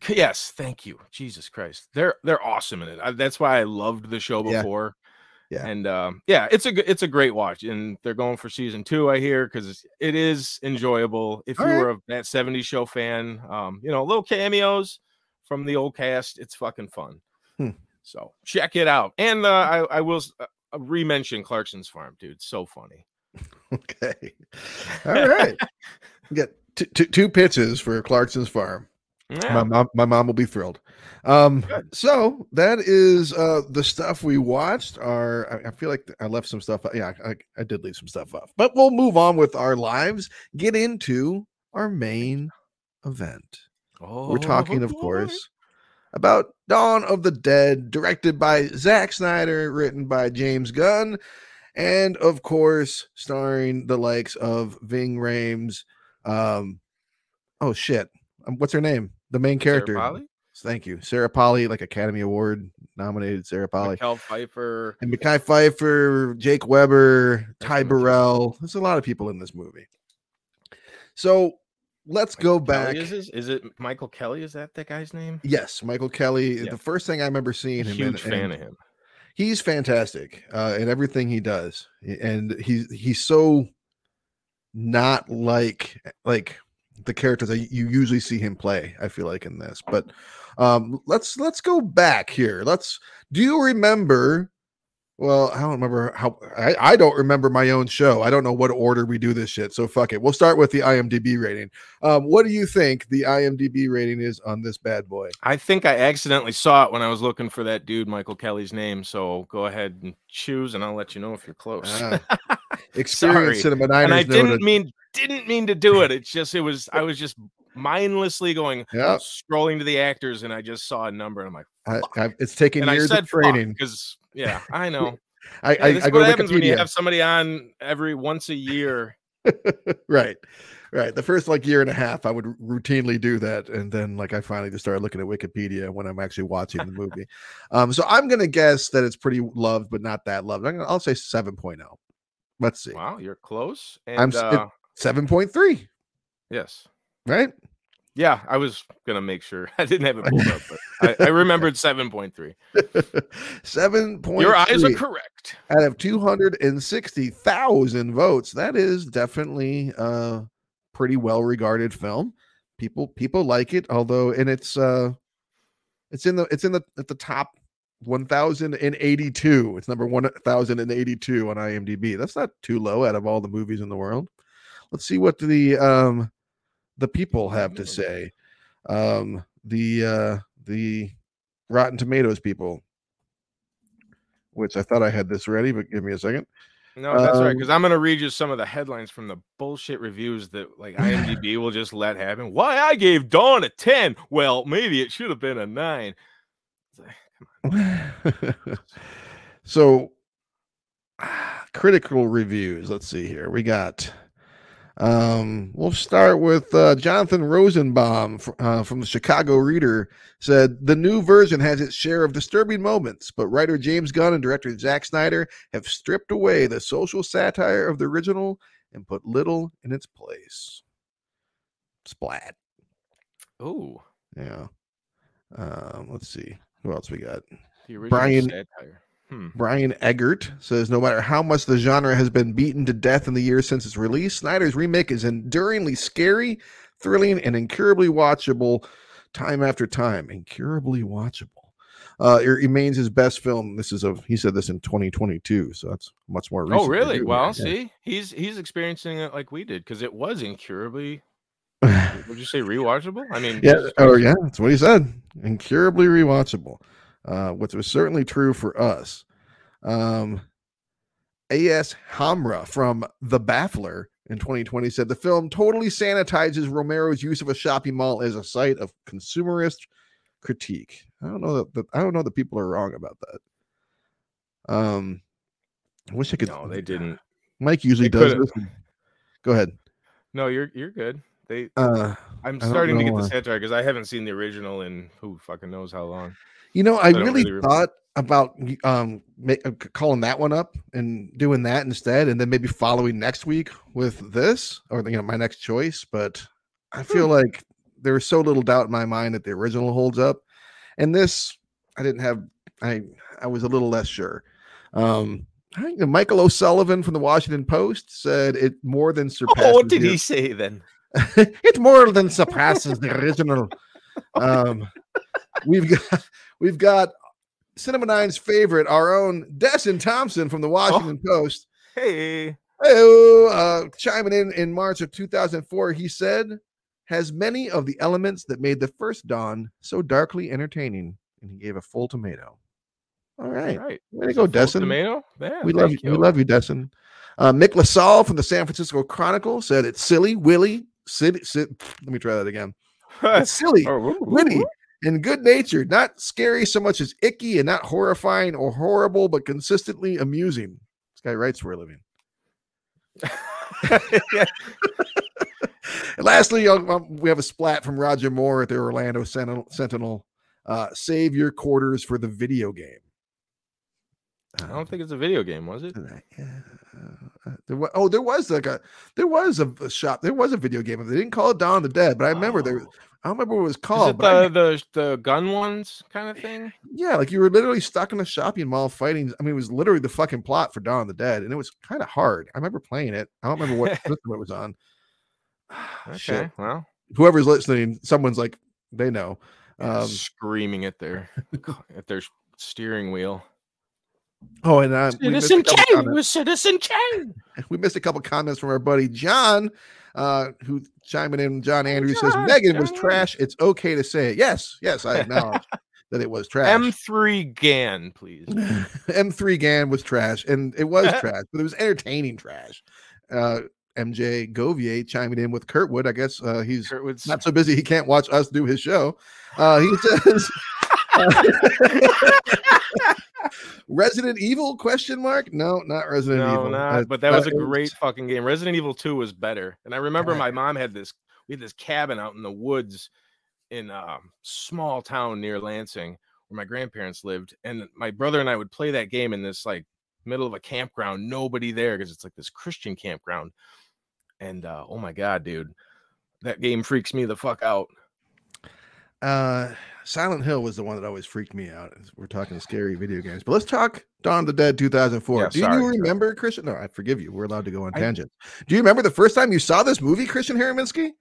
Yes, thank you. Jesus Christ. They're they're awesome in it. I, that's why I loved the show before. Yeah. And um, yeah, it's a it's a great watch, and they're going for season two. I hear because it is enjoyable. If you All right. were a that '70s show fan, um, you know, little cameos from the old cast. It's fucking fun. Hmm. So check it out. And uh, I I will s- uh, re-mention Clarkson's Farm, dude. So funny. Okay. All right. We Get two, two pitches for Clarkson's farm. Yeah. My mom, my mom will be thrilled. Um, so that is uh the stuff we watched. Our I, I feel like I left some stuff. Yeah, I, I did leave some stuff off, but we'll move on with our lives. Get into our main event. Oh, We're talking, of boy. course, about Dawn of the Dead, directed by Zack Snyder, written by James Gunn, and of course, starring the likes of Ving Rhames. Um, oh shit, um, what's her name? The main Sarah character. Thank you, Sarah Polley, like Academy Award nominated Sarah Polley. Mekhi Phifer. And Mekhi Phifer, Jake Weber, Ty Burrell. There's a lot of people in this movie. So let's go back. Is, this- is it Michael Kelly? Is that that guy's name? Yes, Michael Kelly. Yeah. The first thing I remember seeing him in, Huge fan and of him. he's fantastic uh, in everything he does, and he's he's so not like like the characters that you usually see him play. I feel like in this, but um, let's let's go back here. Let's. Do you remember? Well, I don't remember how. I, I don't remember my own show. I don't know what order we do this shit. So fuck it. We'll start with the IMDb rating. Um, what do you think the IMDb rating is on this bad boy? I think I accidentally saw it when I was looking for that dude, Michael Kelly's name. So go ahead and choose, and I'll let you know if you're close. Ah, Experienced cinema and I didn't to- mean didn't mean to do it. It's just it was I was just mindlessly going Yeah. scrolling to the actors, and I just saw a number, and I'm like, I, I, it's taken and I years said of training. because yeah, I know. I, Yeah, I, this I go what happens when you have somebody on every once a year. right, right. The first like year and a half, I would routinely do that, and then like I finally just started looking at Wikipedia when I'm actually watching the movie. Um, so I'm gonna guess that it's pretty loved, but not that loved. I'm gonna, I'll say 7.0. Let's see, Wow, you're close. And I'm uh, 7.3. yes, right. Yeah, I was gonna make sure I didn't have it pulled up, but I, I remembered seven point three. Seven point. Your eyes are correct. out of 260,000 votes. That is definitely a pretty well regarded film. People people like it, although and it's uh it's in the it's in the at the top 1082. It's number 1082 on IMDb. That's not too low out of all the movies in the world. Let's see what the um the people have to say. Um the uh the Rotten Tomatoes people. Which I thought I had this ready, but give me a second. No, that's right. Um, Because I'm gonna read you some of the headlines from the bullshit reviews that like IMDb will just let happen. Why I gave Dawn a 10? Well, maybe it should have been a nine. so critical reviews let's see here we got um we'll start with uh, jonathan rosenbaum fr- uh, from the chicago reader said the new version has its share of disturbing moments but writer james gunn and director Zack snyder have stripped away the social satire of the original and put little in its place. Splat. Oh, yeah. Um let's see. Who else we got? The original Brian- satire. Hmm. Brian Eggert says no matter how much the genre has been beaten to death in the years since its release, Snyder's remake is enduringly scary, thrilling, and incurably watchable time after time. Incurably watchable. Uh, it remains his best film. This is of he said this in 2022, so that's much more recent. Oh, really? Well, Yeah. see, he's he's experiencing it like we did because it was incurably. Would you say rewatchable? I mean, yeah, oh yeah, that's what he said. Incurably rewatchable, uh, which was certainly true for us. Um, A.S. Hamrah from The Baffler in 2020 said the film totally sanitizes Romero's use of a shopping mall as a site of consumerist critique. I don't know that, that I don't know that people are wrong about that. Um, I wish I could. No, they didn't. Mike usually They does could've- this. Go ahead. No, you're you're good. They. Uh, I'm starting to get the satire because I haven't seen the original in who fucking knows how long. You know, I I really, really thought about um uh, calling that one up and doing that instead, and then maybe following next week with this or you know my next choice. But I feel like there's so little doubt in my mind that the original holds up, and this I didn't have. I I was a little less sure. Um, I think Michael O'Sullivan from the Washington Post said it more than surpasses. Oh, what did the- he say then? it more than surpasses the original. Um, we've got we've got Cinema Nine's favorite, our own Desson Thomson from the Washington Post. Hey, Hey, uh, chiming in in March of 2004, he said, "Has many of the elements that made the first Dawn so darkly entertaining," and he gave a full tomato. All right, right. way to go, Desson. Tomato. Yeah, we love thank you. We love you, Desson. Uh, Mick LaSalle from the San Francisco Chronicle said it's silly, willy, city, sit. Let me try that again. It's silly, Oh, witty, and good natured, not scary so much as icky, and not horrifying or horrible, but consistently amusing. This guy writes for a living. Lastly, um, we have a splat from Roger Moore at the Orlando Sentinel. Sentinel. Uh, save your quarters for the video game. I don't think it's a video game, was it? Uh, there was, oh, there was like a there was a, a shop. There was a video game. They didn't call it Dawn of the Dead, but I remember there. Oh. I don't remember what it was called. it but I- the, the the gun ones kind of thing? yeah, like you were literally stuck in a shopping mall fighting. I mean, it was literally the fucking plot for Dawn of the Dead, and it was kind of hard. I remember playing it. I don't remember what system it was on. Okay, Shit. well, Whoever's listening, someone's like, they know. Um, screaming at their at their steering wheel. Oh, and uh, Citizen Kane was Citizen Kane. we missed a couple comments from our buddy John, uh, who chiming in. John Andrews says John, M3GAN was trash. It's okay to say it. Yes, yes, I acknowledge that it was trash. M3GAN, please. M3GAN was trash, and it was trash, but it was entertaining trash. Uh, MJ Govier chiming in with Kurtwood. I guess uh, he's Kurtwood's- not so busy he can't watch us do his show. Uh, he says. Resident Evil question mark? No, not Resident No, Evil. not, but that was a great fucking game. Resident Evil 2 was better. And I remember my mom had this we had this cabin out in the woods in a small town near Lansing where my grandparents lived. And my brother and I would play that game in this like middle of a campground, nobody there because it's like this Christian campground. And uh, oh my god, dude, that game freaks me the fuck out. Uh, Silent Hill was the one that always freaked me out. We're talking scary video games, but let's talk Dawn of the Dead 2004. Yeah, Do sorry, you sorry. remember Christian? No, I forgive you. We're allowed to go on I- tangents. Do you remember the first time you saw this movie, Christian Haraminsky?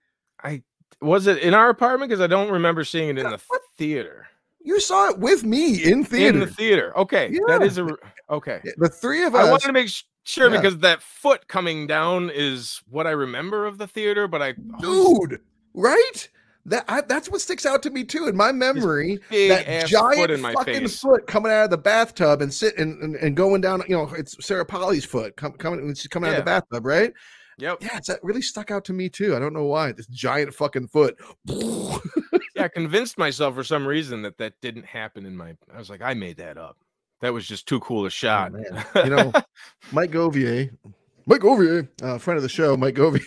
I was it in our apartment because I don't remember seeing it in the what? theater. You saw it with me in theater. In the theater. Okay, that Yeah. is a okay. the three of us. I wanted to make sure Yeah. because that foot coming down is what I remember of the theater, but I dude, right? That I, that's what sticks out to me too in my memory. that ass giant foot in my fucking face. foot coming out of the bathtub and sitting and, and going down. You know, it's Sarah Polley's foot com- coming. when She's coming out of the bathtub, right? Yep. Yeah, it's, that really stuck out to me too. I don't know why. This giant fucking foot. Yeah, I convinced myself for some reason that that didn't happen in my. I was like, I made that up. That was just too cool a shot. Oh, you know, Mike Govier, Mike Govier, uh, friend of the show, Mike Govier.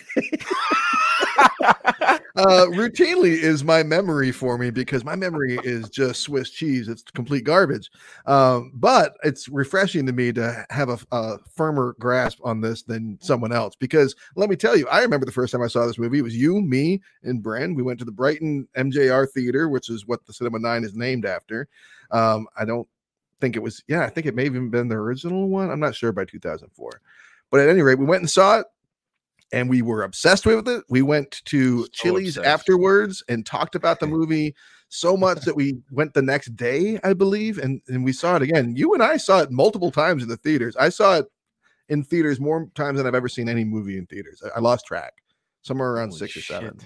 uh, routinely is my memory for me because my memory is just Swiss cheese. It's complete garbage. Um, but it's refreshing to me to have a, a firmer grasp on this than someone else. Because let me tell you, I remember the first time I saw this movie. It was you, me, and Bren. We went to the Brighton MJR Theater, which is what the Cinema Nine is named after. Um, I don't think it was. Yeah, I think it may have even been the original one. I'm not sure by 2004. But at any rate, we went and saw it and we were obsessed with it. We went to Chili's obsessed. afterwards and talked about the movie so much that we went the next day, I believe, and, and we saw it again. You and I saw it multiple times in the theaters. I saw it in theaters more times than I've ever seen any movie in theaters. I, I lost track, somewhere around Holy six or seven.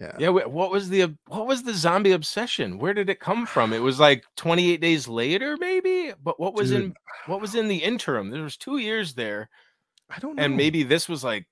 Yeah. Yeah, wh- what was the what was the zombie obsession? Where did it come from? It was like 28 days later, maybe. But what was Dude. in what was in the interim? There was two years there, I don't know. and maybe this was like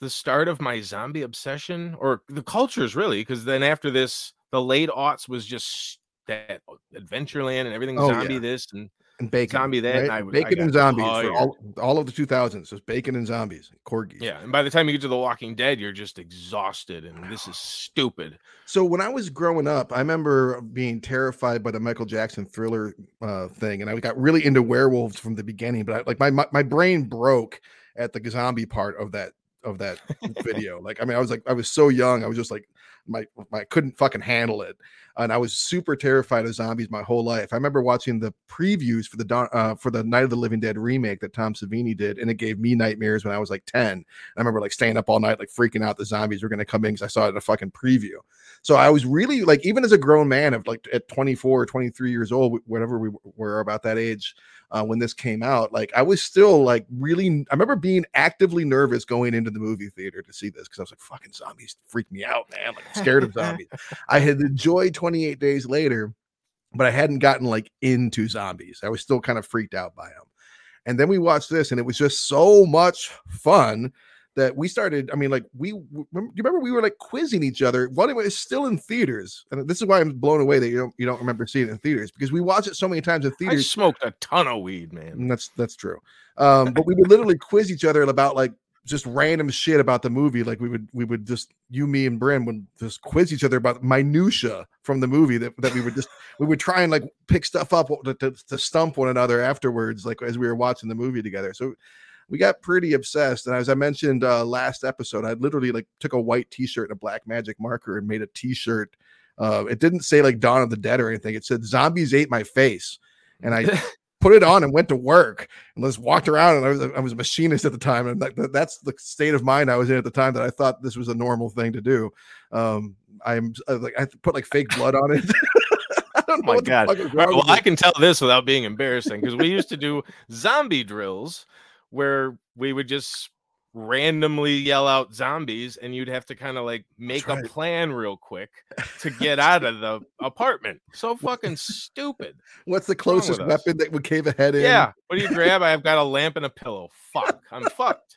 the start of my zombie obsession, or the cultures really. Because then after this, the late aughts was just that oh, Adventureland and everything Oh, zombie yeah. this and and bacon, zombie that, and right? I w- I bacon and zombies for tired. all, all of the 2000s. Just bacon and zombies, corgis. yeah. And by the time you get to The Walking Dead, you're just exhausted, and this is stupid. So when I was growing up, I remember being terrified by the Michael Jackson thriller uh, thing, and I got really into werewolves from the beginning. But I, like my, my my brain broke at the zombie part of that of that video. Like I mean, I was like I was so young, I was just like my, my I couldn't fucking handle it, and I was super terrified of zombies my whole life. I remember watching the previews for the uh, for the Night of the Living Dead remake that Tom Savini did, and it gave me nightmares when I was like ten. I remember like staying up all night, like freaking out the zombies were going to come in because I saw it in a fucking preview. So I was really like, even as a grown man of like at 24 or 23 years old, whatever we were about that age uh, when this came out, like I was still like really, I remember being actively nervous going into the movie theater to see this because I was like, fucking zombies freak me out, man. Like I'm scared of zombies. I had enjoyed 28 days later, but I hadn't gotten like into zombies. I was still kind of freaked out by them. And then we watched this, and it was just so much fun that we started. I mean, like we you remember we were like quizzing each other. One was still in theaters, and this is why I'm blown away that you don't you don't remember seeing it in theaters because we watched it so many times in I theaters. smoked a ton of weed, man. And that's that's true. Um, but we would literally quiz each other about like just random shit about the movie. Like we would we would just you, me, and Bren would just quiz each other about minutia from the movie that, that we would just we would try and like pick stuff up to, to, to stump one another afterwards, like as we were watching the movie together. So we got pretty obsessed. And as I mentioned uh last episode, I literally like took a white t-shirt and a black magic marker and made a t-shirt. Uh, it didn't say like Dawn of the Dead or anything. It said zombies ate my face. And I put it on and went to work and just walked around and I was I was a machinist at the time and that, that- that's the state of mind I was in at the time that I thought this was a normal thing to do. Um, I'm uh, like I put like fake blood on it. Oh my god! fuck is All right, well, I can tell this without being embarrassing because we used to do zombie drills where we would just randomly yell out zombies, and you'd have to kind of like make right. a plan real quick to get out of the apartment. So fucking stupid. What's the closest us? weapon that would cave a head in? Yeah. What do you grab? I've got a lamp and a pillow. Fuck. I'm fucked.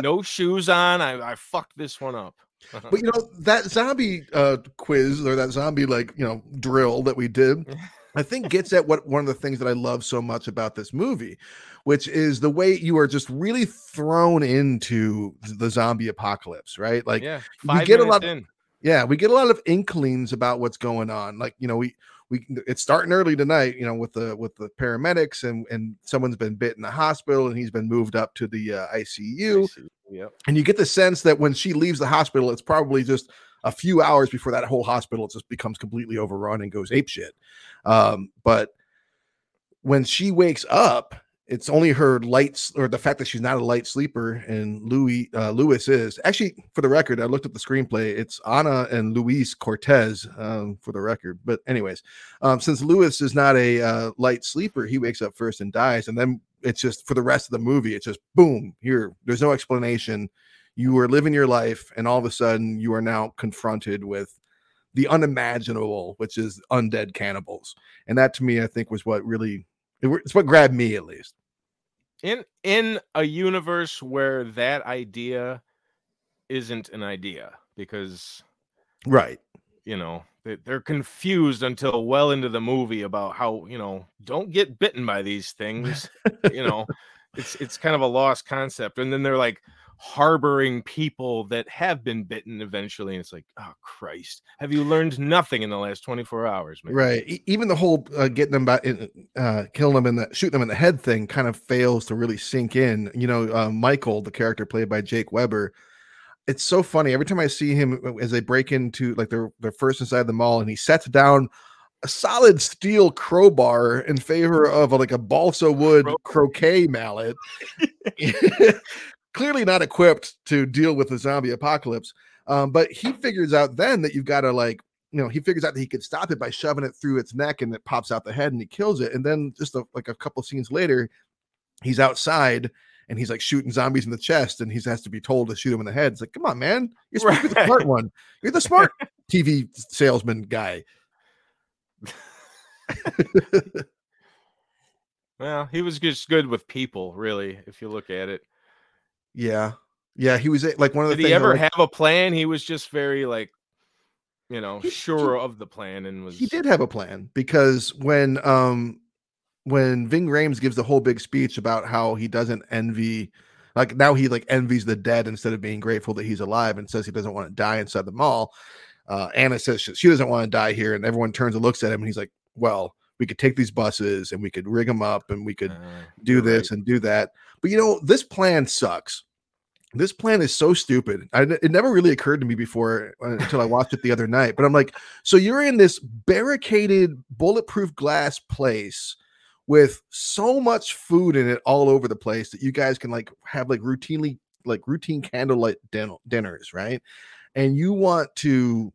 No shoes on. I, I fucked this one up. But you know that zombie uh quiz or that zombie like you know drill that we did, I think gets at what one of the things that I love so much about this movie, which is the way you are just really thrown into the zombie apocalypse, right? Like yeah. we get a lot in. yeah, we get a lot of inklings about what's going on. Like, you know, we we it's starting early tonight, you know, with the with the paramedics and and someone's been bit in the hospital and he's been moved up to the uh, ICU. Yep. And you get the sense that when she leaves the hospital, it's probably just a few hours before that whole hospital just becomes completely overrun and goes apeshit. Um, but when she wakes up it's only her lights or the fact that she's not a light sleeper and Louis uh, Lewis is actually for the record I looked at the screenplay it's Ana and Luis Cortez um, for the record but anyways um, since Lewis is not a uh, light sleeper he wakes up first and dies and then it's just for the rest of the movie it's just boom here there's no explanation you are living your life and all of a sudden you are now confronted with the unimaginable which is undead cannibals. And that to me I think was what really it- it's what grabbed me at least. In in a universe where that idea isn't an idea because right. you know they're confused until well into the movie about how you know don't get bitten by these things you know? It's it's kind of a lost concept. And then they're like harboring people that have been bitten eventually and it's like oh christ have you learned nothing in the last 24 hours man? Right. Even the whole uh, getting them back, in, uh, killing them in the shooting them in the head thing kind of fails to really sink in. You know, uh, Michael, the character played by Jake Weber, it's so funny every time I see him uh, as they break into like they're they're first inside the mall and he sets down a solid steel crowbar in favor of a, like a balsa wood croquet mallet. Clearly not equipped to deal with the zombie apocalypse. Um, but he figures out then that you've got to like you know, he figures out that he could stop it by shoving it through its neck and it pops out the head and he kills it. And then just a, like a couple scenes later, he's outside and he's like shooting zombies in the chest and he has to be told to shoot him in the head. It's like, come on, man. You're be the smart one. You're the smart TV salesman guy. well he was just good with people really if you look at it Yeah. Yeah. He was uh, like one of the did things he ever liked- have a plan he was just very like you know sure of the plan and was he did have a plan because when um when Ving Rhames gives the whole big speech about how he doesn't envy like now he like envies the dead instead of being grateful that he's alive and says he doesn't want to die inside the mall. Uh Anna says she, she doesn't want to die here and everyone turns and looks at him and he's like, "Well, we could take these buses and we could rig them up and we could do this and do that." But you know, this plan sucks. This plan is so stupid. I, it never really occurred to me before uh, until I watched it the other night. But I'm like, so you're in this barricaded, bulletproof glass place with so much food in it all over the place that you guys can like have like routinely like routine candlelight din- dinners, right? And you want to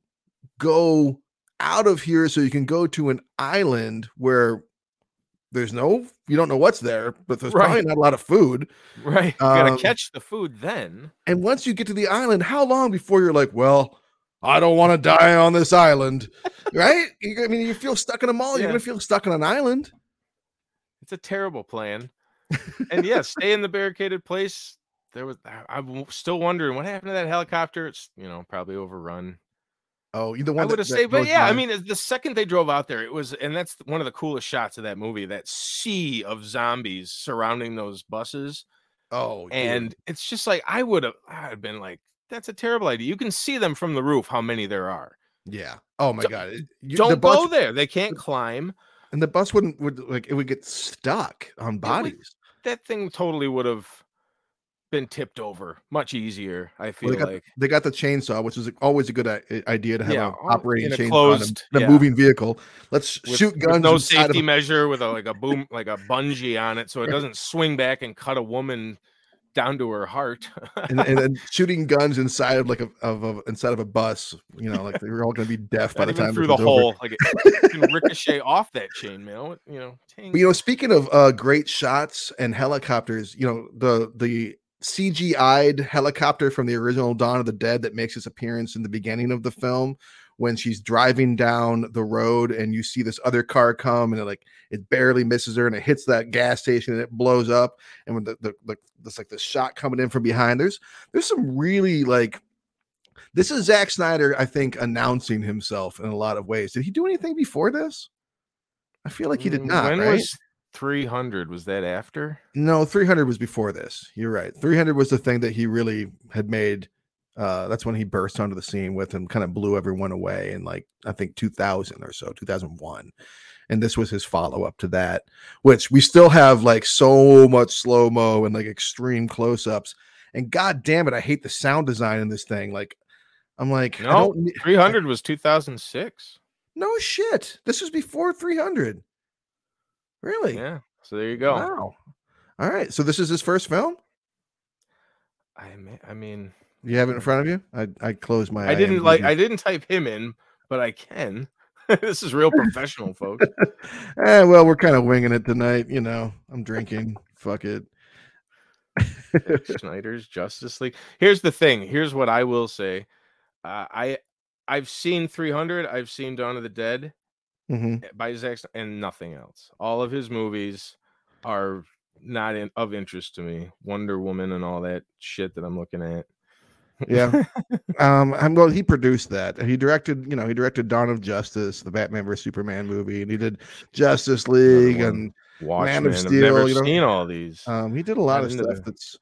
go out of here so you can go to an island where there's no you don't know what's there, but there's probably not a lot of food. right you gotta Um, catch the food then And once you get to the island, how long before you're like, well, I don't want to die on this island, right? You- I mean, you feel stuck in a mall. You're gonna feel stuck on an island. It's a terrible plan. and yeah, stay in the barricaded place. There was I'm still wondering what happened to that helicopter. It's you know probably overrun. Oh, you the one I would have saved, but yeah, I mean, the second they drove out there, it was, and that's one of the coolest shots of that movie. That sea of zombies surrounding those buses, oh, dude. and it's just like I would have, I'd been like, that's a terrible idea. You can see them from the roof, how many there are. yeah. Oh my god, you- Don't bus- go there. They can't climb. and the bus wouldn't would like it would get stuck on bodies. That thing totally would have been tipped over much easier. I feel Well, they got like. they got the chainsaw, which is always a good idea to have Yeah, an operating chainsaw closed- in a, yeah. moving vehicle. Let's with, shoot guns. no inside of safety measure with a like a boom like a bungee on it so it doesn't swing back and cut a woman down to her heart and, and then shooting guns inside of like a of a inside of a bus. You know, like they're all going to be deaf by the time through the is over. hole like it can ricochet off that chainmail you know But you know, speaking of uh great shots and helicopters, you know, the the CGI'd helicopter from the original Dawn of the Dead that makes its appearance in the beginning of the film when she's driving down the road and you see this other car come and it like it barely misses her and it hits that gas station and it blows up and when the the, the there's like the shot coming in from behind there's there's some really like this is Zack Snyder, I think, announcing himself in a lot of ways. Did he do anything before this? I feel like he did Mm, not. when right? was 300 was that after No, 300 was before this. You're right. 300 was the thing that he really had made. Uh, that's when he burst onto the scene with and kind of blew everyone away in like I think 2000 or so, 2001. And this was his follow up to that, which we still have like so much slow mo and like extreme close ups. And god damn it, I hate the sound design in this thing. Like, I'm like, no don't 300 was 2006 no shit. This was before 300. Really? yeah so there you go Wow. All right. So this is his first film. I mean, I mean, You have it in front of you. I I closed my. I didn't like. I didn't type him in, but I can. this is real professional, folks. Eh, well, we're kind of winging it tonight. You know, I'm drinking. Fuck it. Snyder's Justice League. Here's the thing. Here's what I will say. Uh, I I've seen 300. I've seen Dawn of the Dead hmm by Zack and nothing else. All of his movies are not in, of interest to me. Wonder Woman and all that shit that I'm looking at. Yeah. Um. I'm, well, he produced that. He directed. You know, he directed Dawn of Justice, the Batman vs Superman movie, and he did Justice League and Watchmen. of I've Steel, never you know? seen all these. Um, he did a lot of stuff that's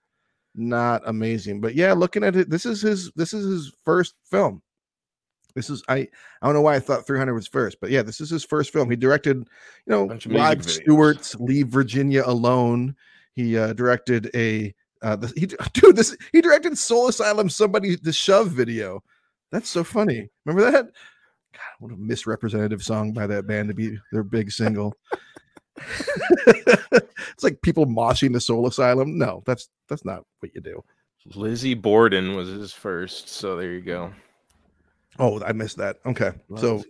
not amazing, but yeah, looking at it, this is his this is his first film. This is I I don't know why I thought 300 was first, but yeah, this is his first film. He directed, you know, Bunch of music Rod. Stewart's "Leave Virginia Alone." He uh, directed a uh, the, he dude this he directed Soul Asylum Somebody to Shove video. That's so funny. Remember that? God, what a misrepresentative song by that band to be their big single. it's like people moshing the Soul Asylum. No, that's that's not what you do. Lizzie Borden was his first, so there you go. Oh, I missed that. Okay, so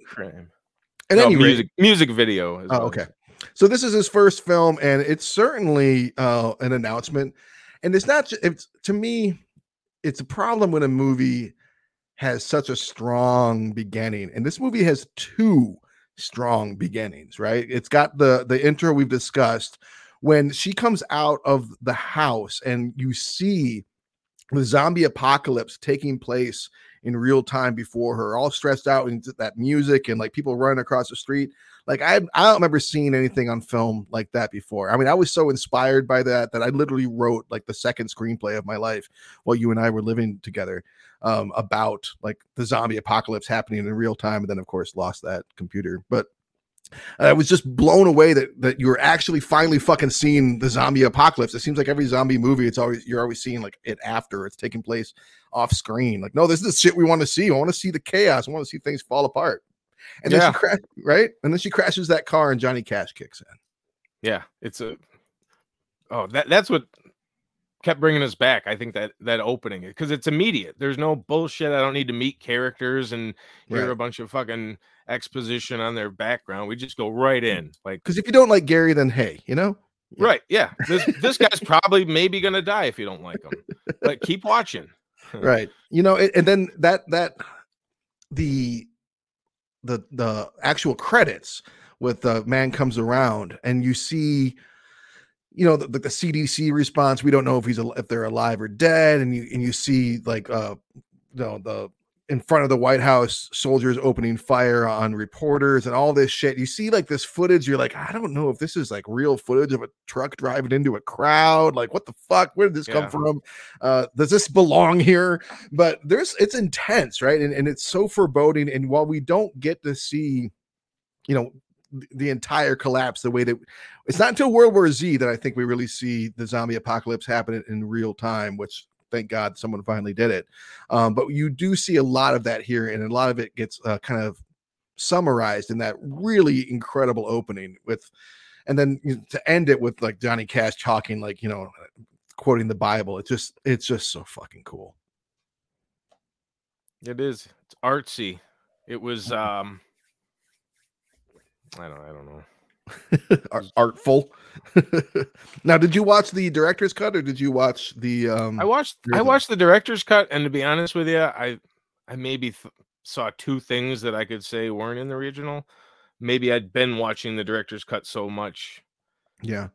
at No, any rate, music music video. as Oh, well. okay. So this is his first film, and it's certainly uh, an announcement. And it's not. It's to me, it's a problem when a movie has such a strong beginning, and this movie has two strong beginnings. Right? It's got the the intro we've discussed when she comes out of the house, and you see the zombie apocalypse taking place in real time before her, all stressed out, and that music and like people running across the street. Like I, I don't remember seeing anything on film like that before. I mean, I was so inspired by that that I literally wrote like the second screenplay of my life while you and I were living together um, about like the zombie apocalypse happening in real time, and then of course lost that computer. But I was just blown away that that you're actually finally fucking seeing the zombie apocalypse. It seems like every zombie movie, it's always you're always seeing like it after it's taking place off screen. Like, no, this is the shit we want to see. I want to see the chaos. I want to see things fall apart. And then Yeah. she crash right, and then she crashes that car, and Johnny Cash kicks in. Yeah, it's a. Oh, that that's what kept bringing us back. I think that that opening because it's immediate. There's no bullshit. I don't need to meet characters and hear Right. a bunch of fucking exposition on their background. We just go right in. Like, Because if you don't like Gary, then hey, you know, Yeah. right? Yeah, this this guy's probably maybe gonna die if you don't like him. But keep watching. right you know and, and then that that the the the actual credits with the man comes around and you see you know the, the cdc response we don't know if he's if they're alive or dead and you and you see like uh you know the in front of the white house soldiers opening fire on reporters and all this shit. You see like this footage you're like i don't know if this is like real footage of a truck driving into a crowd. Like what the fuck? Where did this come from? Uh does this belong here? But there's it's intense right? And, and it's so foreboding. And while we don't get to see you know the entire collapse the way that it's not until world war z that i think we really see the zombie apocalypse happen in, in real time which thank god someone finally did it um, but you do see a lot of that here and a lot of it gets uh, kind of summarized in that really incredible opening with and then you know, to end it with like johnny cash talking like you know quoting the bible it's just it's just so fucking cool It is. It's artsy. It was. um I don't. I don't know. Ar- artful. now, did you watch the director's cut or did you watch the? Um, I watched. I watched the director's cut, and to be honest with you, I I maybe th- saw two things that I could say weren't in the original. Maybe I'd been watching the director's cut so much. yeah,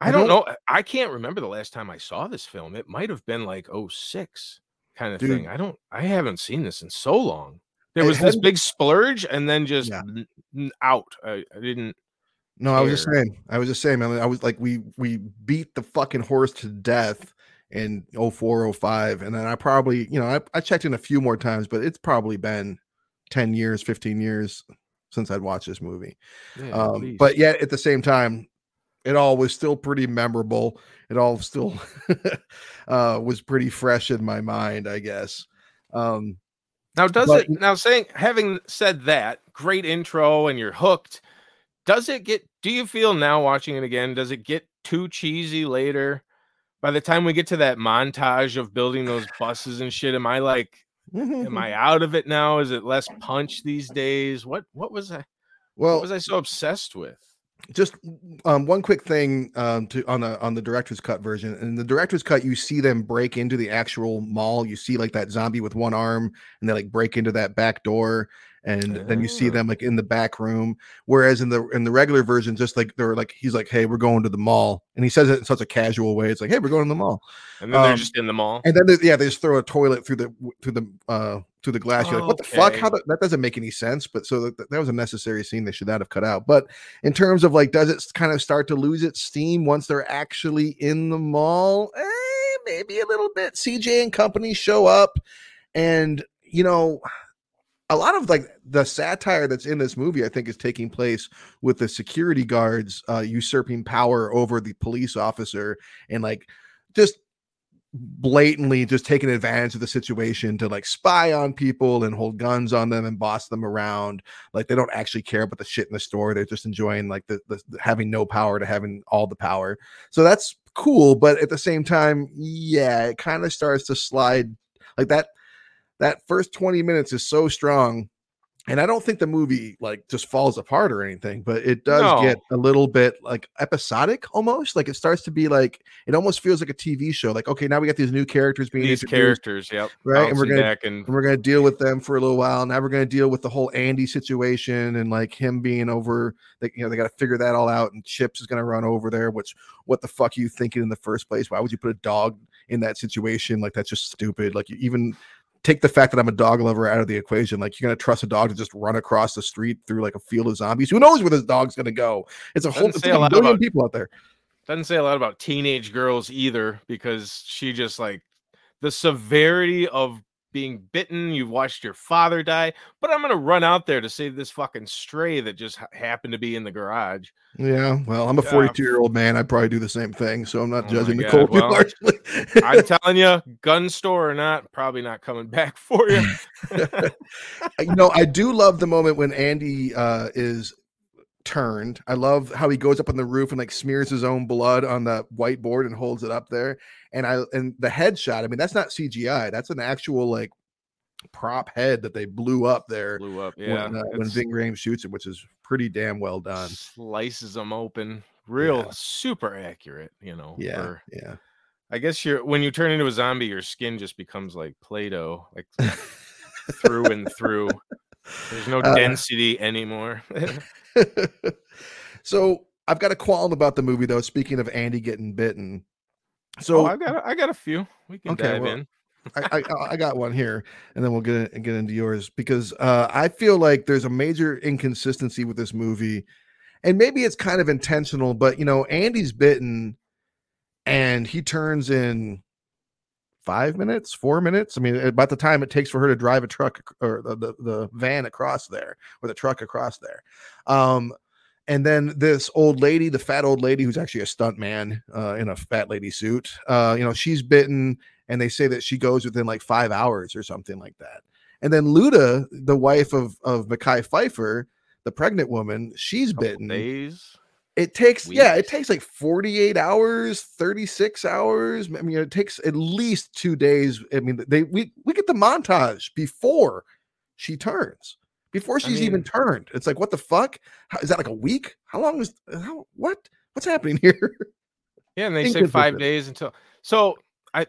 I, I don't, don't- know. I can't remember the last time I saw this film. It might have been like 06 kind of Dude. thing. I don't. I haven't seen this in so long. There was this big splurge, and then just Yeah. n- out. I, I didn't. No, I was just saying. I was just saying. I, mean, I was like, we we beat the fucking horse to death in 04, 05. and then I probably, you know, I, I checked in a few more times, but it's probably been ten years, fifteen years since I'd watched this movie. Yeah, um, but yet at the same time it all was still pretty memorable it all still uh, was pretty fresh in my mind i guess um, Now, does But- it now saying having said that great intro and you're hooked? Does it get do you feel now watching it again does it get too cheesy later by the time we get to that montage of building those buses and shit am i like am i out of it now is it less punch these days what what was i well what was i so obsessed with just um, one quick thing um, to on the on the director's cut version. In the director's cut, you see them break into the actual mall. You see like that zombie with one arm, and they like break into that back door, and then you see Oh. them like in the back room. Whereas in the in the regular version, just like they're like he's like, "Hey, we're going to the mall," and he says it in such a casual way. It's like, "Hey, we're going to the mall," and then they're Um, just in the mall and then they, yeah, they just throw a toilet through the through the uh through the glass. You're like, "What the fuck? How the, that doesn't make any sense?" But so that, that was a necessary scene they should not have cut out. But in terms of like, does it kind of start to lose its steam once they're actually in the mall? Eh, maybe a little bit. CJ and company show up, and you know, a lot of like the satire that's in this movie, I think, is taking place with the security guards uh, usurping power over the police officer and like just blatantly just taking advantage of the situation to like spy on people and hold guns on them and boss them around. Like they don't actually care about the shit in the store. They're just enjoying like the, the, having no power to having all the power. So that's cool but at the same time yeah it kind of starts to slide like that that first 20 minutes is so strong and I don't think the movie like just falls apart or anything, but it does No. get a little bit like episodic almost. Like it starts to be like it almost feels like a TV show. Like, okay, now we got these new characters being these characters yep right? And we're gonna and and we're gonna deal with them for a little while. Now we're gonna deal with the whole Andy situation and like him being over. Like you know, they got to figure that all out. And Chips is gonna run over there. Which what the fuck are you thinking in the first place? Why would you put a dog in that situation? Like that's just stupid. Like you even take the fact that I'm a dog lover out of the equation. Like you're gonna trust a dog to just run across the street through like a field of zombies. Who knows where this dog's gonna go? It's a whole it's like a lot about- people out there. doesn't say a lot about teenage girls either because she just like the severity of being bitten you've watched your father die but i'm gonna run out there to save this fucking stray that just ha- happened to be in the garage. Yeah, well, I'm a 42 year old man. I'd probably do the same thing, so I'm not Oh judging Nicole too well, i'm telling you gun store or not probably not coming back for you you know, I do love the moment when Andy uh is turned. I love how he goes up on the roof and like smears his own blood on the whiteboard and holds it up there. And I and the headshot, I mean, that's not CGI, that's an actual like prop head that they blew up there blew up yeah when, uh, when Ving Rhames shoots it, which is pretty damn well done. slices them open real Yeah. super accurate you know Yeah, for- yeah. I guess you're when you turn into a zombie, your skin just becomes like Play-Doh, like through and through. There's no Uh, density anymore. so I've got a qualm about the movie though. Speaking of Andy getting bitten, so Oh, I got a, I got a few. We can Okay, dive well, in. I, I I got one here, and then we'll get in- get into yours because uh, I feel like there's a major inconsistency with this movie, and maybe it's kind of intentional. But you know, Andy's bitten, and he turns in five minutes, four minutes. I mean, about the time it takes for her to drive a truck or the the, the van across there or the truck across there. Um, and then this old lady, the fat old lady who's actually a stunt man uh, in a fat lady suit, uh, you know, she's bitten and they say that she goes within like five hours or something like that. And then Luda, the wife of of Mekhi Phifer, the pregnant woman, she's bitten. days. It takes yeah, it takes like 48 hours, 36 hours. I mean, it takes at least two days. I mean, they we we get the montage before she turns, before she's even mean- turned. It's like, what the fuck? How, is that like a week? How long is how what? What's happening here? Yeah, and they say five days until. So I,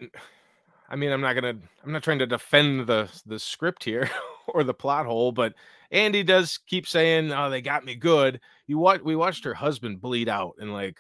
I mean, I'm not gonna. I'm not trying to defend the the script here or the plot hole, but Andy does keep saying, "Oh, they got me good." You watch. We watched her husband bleed out in like,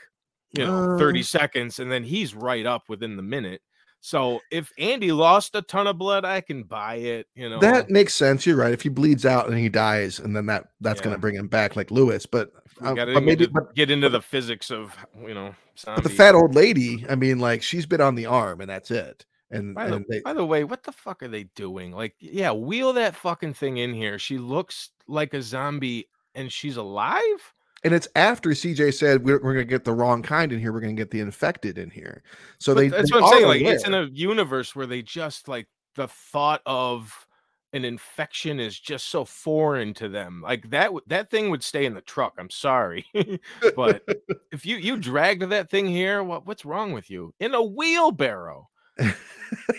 you know, 30 Uh. seconds, and then he's right up within the minute. So if Andy lost a ton of blood, I can buy it. You know, That makes sense. You're right. If he bleeds out and he dies, and then that that's Yeah. gonna bring him back like Lewis. But got but maybe to but, get into the physics of you know. but the fat old lady, I mean, like she's bit on the arm and that's it. And, By the, and they, by the way, what the fuck are they doing? Like, yeah, wheel that fucking thing in here. She looks like a zombie and she's alive. and it's after CJ said we're, we're gonna get the wrong kind in here. We're gonna get the infected in here. So But they that's they what I'm saying. Like, it's in a universe where they just like the thought of an infection is just so foreign to them. Like that that thing would stay in the truck. I'm sorry. but if you you dragged that thing here, what what's wrong with you? In a wheelbarrow.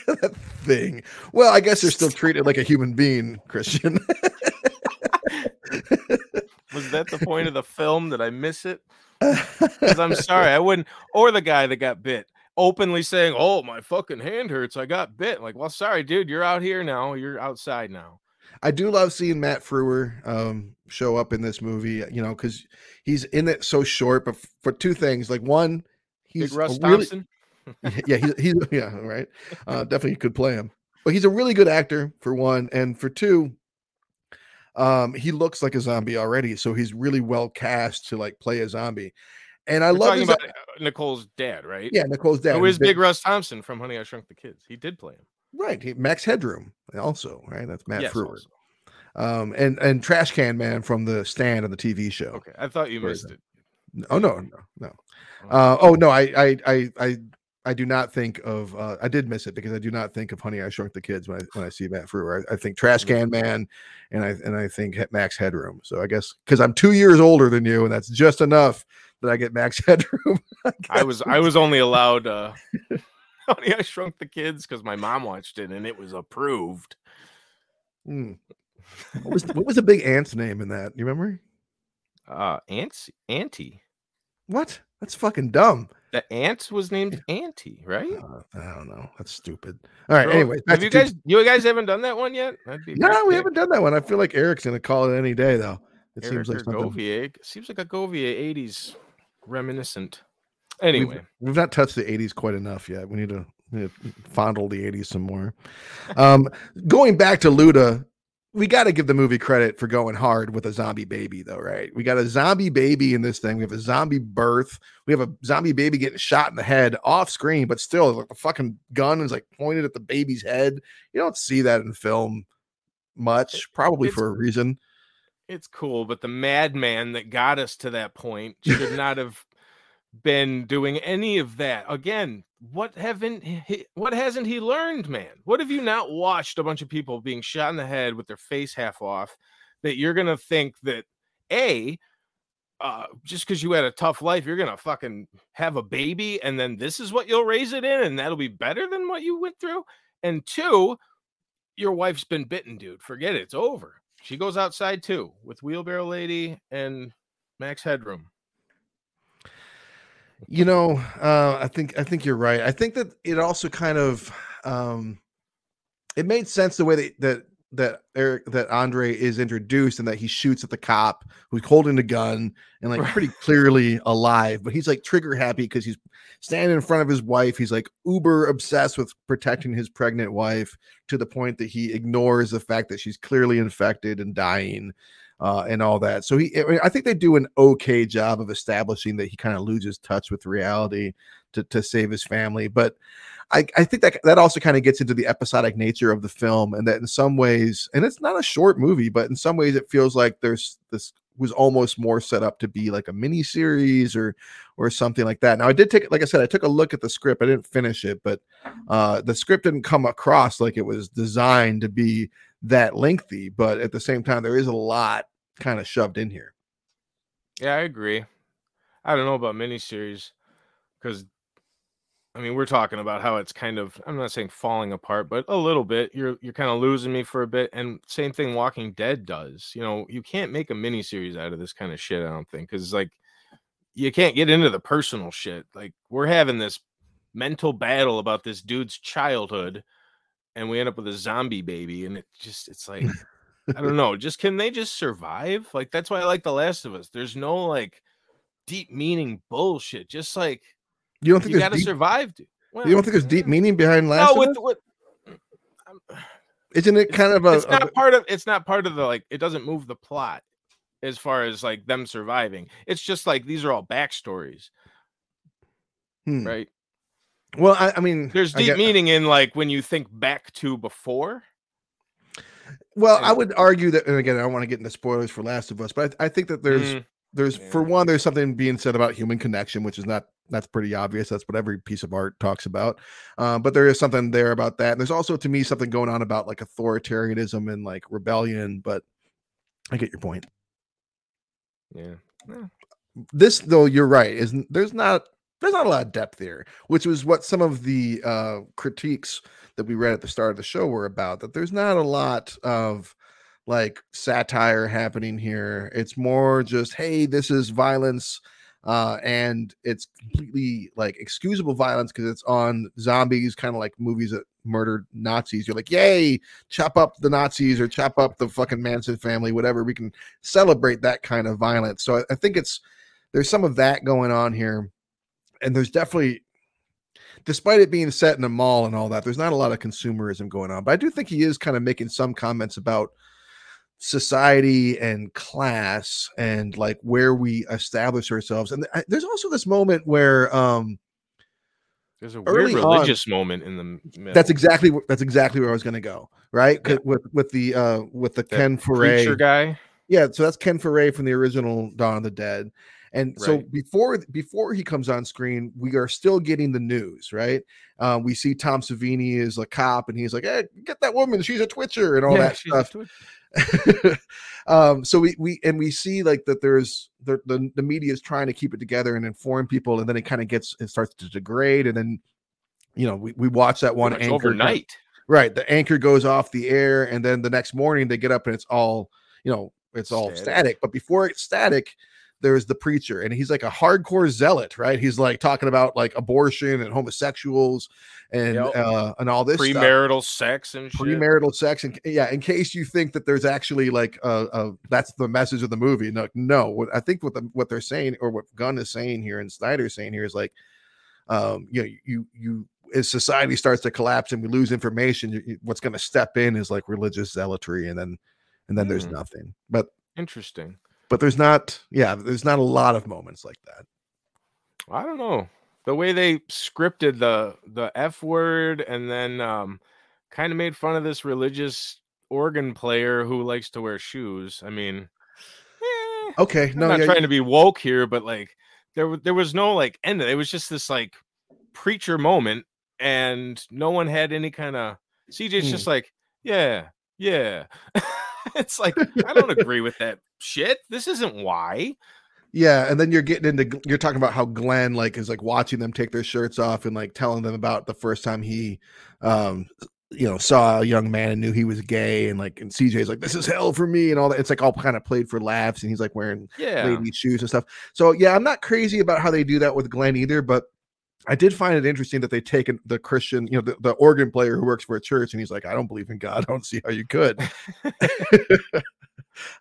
That thing. Well, I guess they're still treated like a human being, Christian. Was that the point of the film? Did I miss it? Because I'm sorry, I wouldn't. Or the guy that got bit openly saying, "Oh, my fucking hand hurts. I got bit." Like, well, sorry, dude. You're out here now. You're outside now. I do love seeing Matt Frewer um, show up in this movie, you know, because he's in it so short, but for two things. Like one, he's Big Russ really, Thompson. Yeah, he's, he's yeah, right. Uh, definitely could play him, but he's a really good actor for one, and for two, um, he looks like a zombie already, so he's really well cast to like play a zombie. And I You're love talking his, about uh, Nicole's dad, right? yeah, Nicole's dad. Who is Big Russ Thompson from Honey I Shrunk the Kids? He did play him. right? He, Max Headroom, also right. That's Matt Yes, Frewer. Um, and and Trash Can Man from the Stand on the TV show. Okay, I thought you Where missed is it. Oh no, no, no. Uh, oh no, I, I, I, I, I do not think of. Uh, I did miss it because I do not think of Honey I Shrunk the Kids when I when I see Matt Frewer. I, I think Trash Can Man, and I and I think Max Headroom. So I guess because I'm two years older than you, and that's just enough that I get Max Headroom. I was I was only allowed uh Honey I Shrunk the Kids because my mom watched it and it was approved. Hmm. What was what was the big ant's name in that? You remember? Uh Aunt Auntie. What? That's fucking dumb. The ant was named Auntie, right? Uh, I don't know. That's stupid. All right. Bro, Anyways, have you guys you guys haven't done that one yet? No, we haven't done that one. I feel like Eric's gonna call it any day, though. It Eric seems like something. Govier. Seems like a Govier 80s reminiscent. We've- Anyway, we've, not touched the 80s quite enough yet. We need to, we need to fondle the 80s some more. Um, going back to Luda, we got to give the movie credit for going hard with a zombie baby, though, right? We got a zombie baby in this thing. We have a zombie birth. We have a zombie baby getting shot in the head off screen, but still, like the fucking gun is like pointed at the baby's head. You don't see that in film much, probably it's- for a reason. it's cool, but the madman that got us to that point should not have been doing any of that. Again, what haven't he, what hasn't he learned, man? What have you not watched a bunch of people being shot in the head with their face half off that you're gonna think that a uh, just because you had a tough life, you're gonna fucking have a baby, and then this is what you'll raise it in, and that'll be better than what you went through. And two, your wife's been bitten, dude. Forget it. It's over. She goes outside too with Wheelbarrow Lady and Max Headroom. You know, uh, I think I think you're right. I think that it also kind of um, it made sense the way that that that Eric that Andre is introduced and that he shoots at the cop who's holding the gun and like pretty clearly alive, but he's like trigger happy because he's standing in front of his wife. He's like uber obsessed with protecting his pregnant wife to the point that he ignores the fact that she's clearly infected and dying uh, and all that. So he, I, think they do an okay job of establishing that he kind of loses touch with reality to, to save his family. But I, I think that that also kind of gets into the episodic nature of the film, and that in some ways, and it's not a short movie, but in some ways, it feels like there's this was almost more set up to be like a mini series or or something like that. Now I did take like I said I took a look at the script. I didn't finish it, but uh the script didn't come across like it was designed to be that lengthy, but at the same time there is a lot kind of shoved in here. Yeah, I agree. I don't know about miniseries because I mean we're talking about how it's kind of I'm not saying falling apart, but a little bit. You're you're kind of losing me for a bit. And same thing Walking Dead does. You know, you can't make a miniseries out of this kind of shit, I don't think. Cause like you can't get into the personal shit. Like we're having this mental battle about this dude's childhood, and we end up with a zombie baby, and it just it's like I don't know. Just can they just survive? Like that's why I like The Last of Us. There's no like deep meaning bullshit. Just like You don't think you got to deep, survive. dude. you don't think there's deep meaning behind Last No, of with, Us? with Isn't it kind of a, it's not part of it's not part of the like it doesn't move the plot as far as like them surviving. It's just like these are all backstories, Hmm. right? well? I, I mean, There's deep get- meaning in like when you think back to before. Well, I would argue that, and again, I don't want to get into spoilers for Last of Us, but I, I think that there's Mm, there's for one, there's something being said about human connection, which is not that's pretty obvious. That's what every piece of art talks about. Uh, but there is something there about that. And there's also to me something going on about like authoritarianism and like rebellion. But I get your point. Yeah. This though, you're right. Is there's not there's not a lot of depth there, which was what some of the uh, critiques that we read at the start of the show were about. That there's not a lot of like satire happening here. It's more just, hey, this is violence, uh, and it's completely like excusable violence because it's on zombies, kind of like movies that murdered Nazis. You're like, yay, chop up the Nazis or chop up the fucking Manson family, whatever. We can celebrate that kind of violence. So I, I think it's there's some of that going on here and there's definitely despite it being set in a mall and all that there's not a lot of consumerism going on but i do think he is kind of making some comments about society and class and like where we establish ourselves and there's also this moment where um There's a weird Early on- religious moment in the middle. that's exactly that's exactly where i was going to go right? Yeah. with with the uh with the That ken foree guy. Yeah, so that's Ken Foree from the original Dawn of the Dead. And so before before he comes on screen, we are still getting the news, right? Uh, we see Tom Savini is a cop, and he's like, "Hey, get that woman! She's a twitcher," and all Yeah, that stuff. um, so we we and we see like that there's the, the the media is trying to keep it together and inform people, and then it kind of gets it starts to degrade, and then you know we, we watch that one anchor overnight. Right. The anchor goes off the air, and then the next morning they get up and it's all, you know, it's all Static. static. But before it's static, there's the preacher, and he's like a hardcore zealot, right? He's like talking about like abortion and homosexuals and Yep. uh and all this stuff. Premarital sex and shit. premarital sex and yeah in case you think that there's actually like uh, uh that's the message of the movie no no what i think what the, what they're saying or what gunn is saying here and snyder's saying here is like um you know you you as society starts to collapse and we lose information you, what's going to step in is like religious zealotry and then and then there's Hmm. nothing but Interesting. But there's not yeah there's not a lot of moments like that I don't know the way they scripted the the F word and then um kind of made fun of this religious organ player who likes to wear shoes. I mean, eh, okay I'm not yeah, trying to be woke here, but like there there was no like end. It was just this like preacher moment, and no one had any kind of. CJ's Hmm. just like, yeah, yeah. it's like I don't agree with that shit. This isn't why. Yeah, and then you're getting into you're talking about how Glenn like is like watching them take their shirts off and like telling them about the first time he um you know saw a young man and knew he was gay and like and CJ's like this is hell for me and all that it's like all kind of played for laughs and he's like wearing Yeah. lady shoes and stuff. So yeah, I'm not crazy about how they do that with Glenn either, but I did find it interesting that they taken the Christian, you know, the, the organ player who works for a church, and he's like, I don't believe in God. I don't see how you could.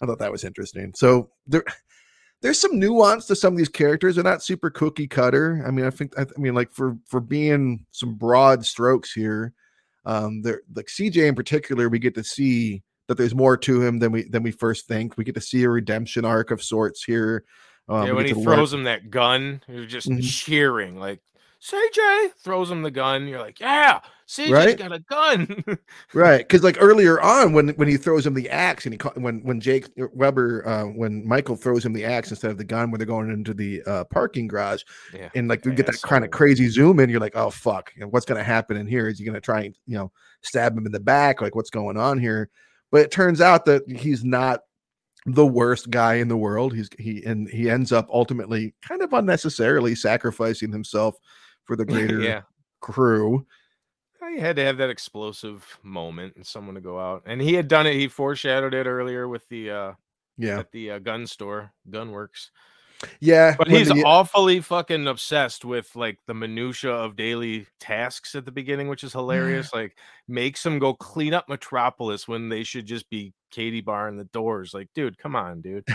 I thought that was interesting. So there, there's some nuance to some of these characters. They're not super cookie cutter. I mean, I think, I, I mean, like for for being some broad strokes here, um, there like CJ in particular, we get to see that there's more to him than we than we first think. We get to see a redemption arc of sorts here. Um, yeah, when he to learn- throws him that gun, you're just Mhm. cheering like CJ throws him the gun. You're like, yeah, CJ's Right? got a gun. right because like earlier on when when he throws him the axe and he ca- when when jake weber uh when michael throws him the axe instead of the gun when they're going into the uh parking garage yeah, and like we get that kind of crazy zoom in you're like oh fuck you know, what's going to happen in here is he going to try and you know stab him in the back like what's going on here but it turns out that he's not the worst guy in the world he's he and he ends up ultimately kind of unnecessarily sacrificing himself for the greater yeah. crew He had to have that explosive moment and someone to go out. And he had done it. He foreshadowed it earlier with the uh yeah at the uh, gun store, Gunworks. yeah But he's the- awfully fucking obsessed with like the minutia of daily tasks at the beginning, which is hilarious. like makes him go clean up Metropolis when they should just be Katie barring the doors. Like, dude, come on, dude.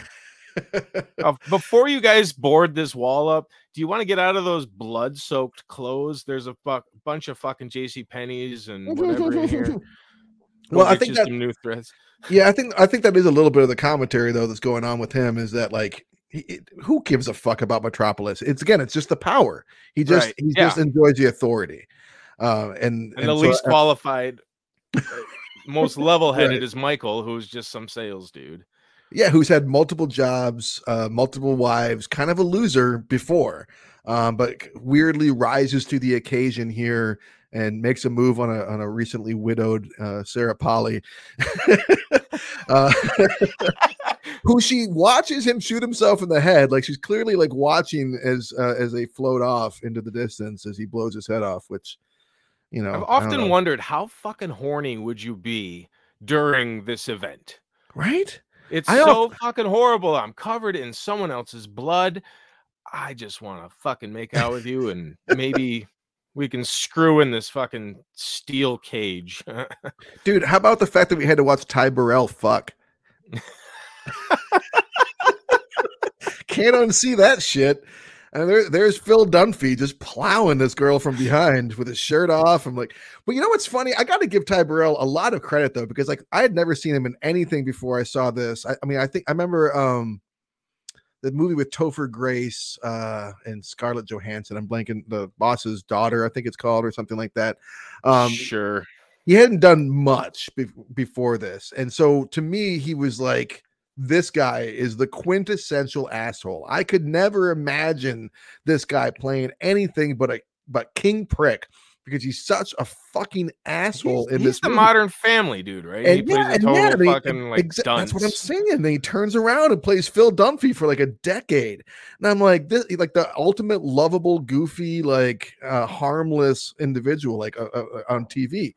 Uh, before you guys board this wall up, do you want to get out of those blood-soaked clothes? There's a fuck, bunch of fucking J.C. Penney's and whatever in here. Go Well, I think that- some new threads. Yeah, I think I think that is a little bit of the commentary though that's going on with him is that like it- who gives a fuck about Metropolis? It's again, it's just the power. He just Right, he yeah. just enjoys the authority, uh, and And, the so- least qualified, uh, most level-headed Right. is Michael, who's just some sales dude. Yeah, who's had multiple jobs, uh, multiple wives, kind of a loser before. um, but weirdly rises to the occasion here and makes a move on a on a recently widowed uh, Sarah Polley, uh, who she watches him shoot himself in the head. Like she's clearly like watching as uh, as they float off into the distance as he blows his head off. Which you know, I've often know. wondered how fucking horny would you be during this event? right. It's so fucking horrible. I'm covered in someone else's blood. I just want to fucking make out with you and maybe we can screw in this fucking steel cage. Dude, how about the fact that we had to watch Ty Burrell fuck? Can't unsee that shit. And there, there's Phil Dunphy just plowing this girl from behind with his shirt off. I'm like, but you know what's funny? I got to give Ty Burrell a lot of credit though, because like I had never seen him in anything before I saw this. I, I mean, I think I remember um the movie with Topher Grace uh and Scarlett Johansson. I'm blanking the boss's daughter, I think it's called, or something like that. Um, sure. he hadn't done much be- before this and so to me he was like this guy is the quintessential asshole i could never imagine this guy playing anything but a but king prick because he's such a fucking asshole He's, in he's this the movie. modern family dude, right? he And plays a total yeah, and he- fucking like exa- that's what I'm dunce. saying. And then he turns around and plays Phil Dunphy for like a decade. And I'm like, this like the ultimate lovable, goofy, like uh, harmless individual, like uh, uh, on TV.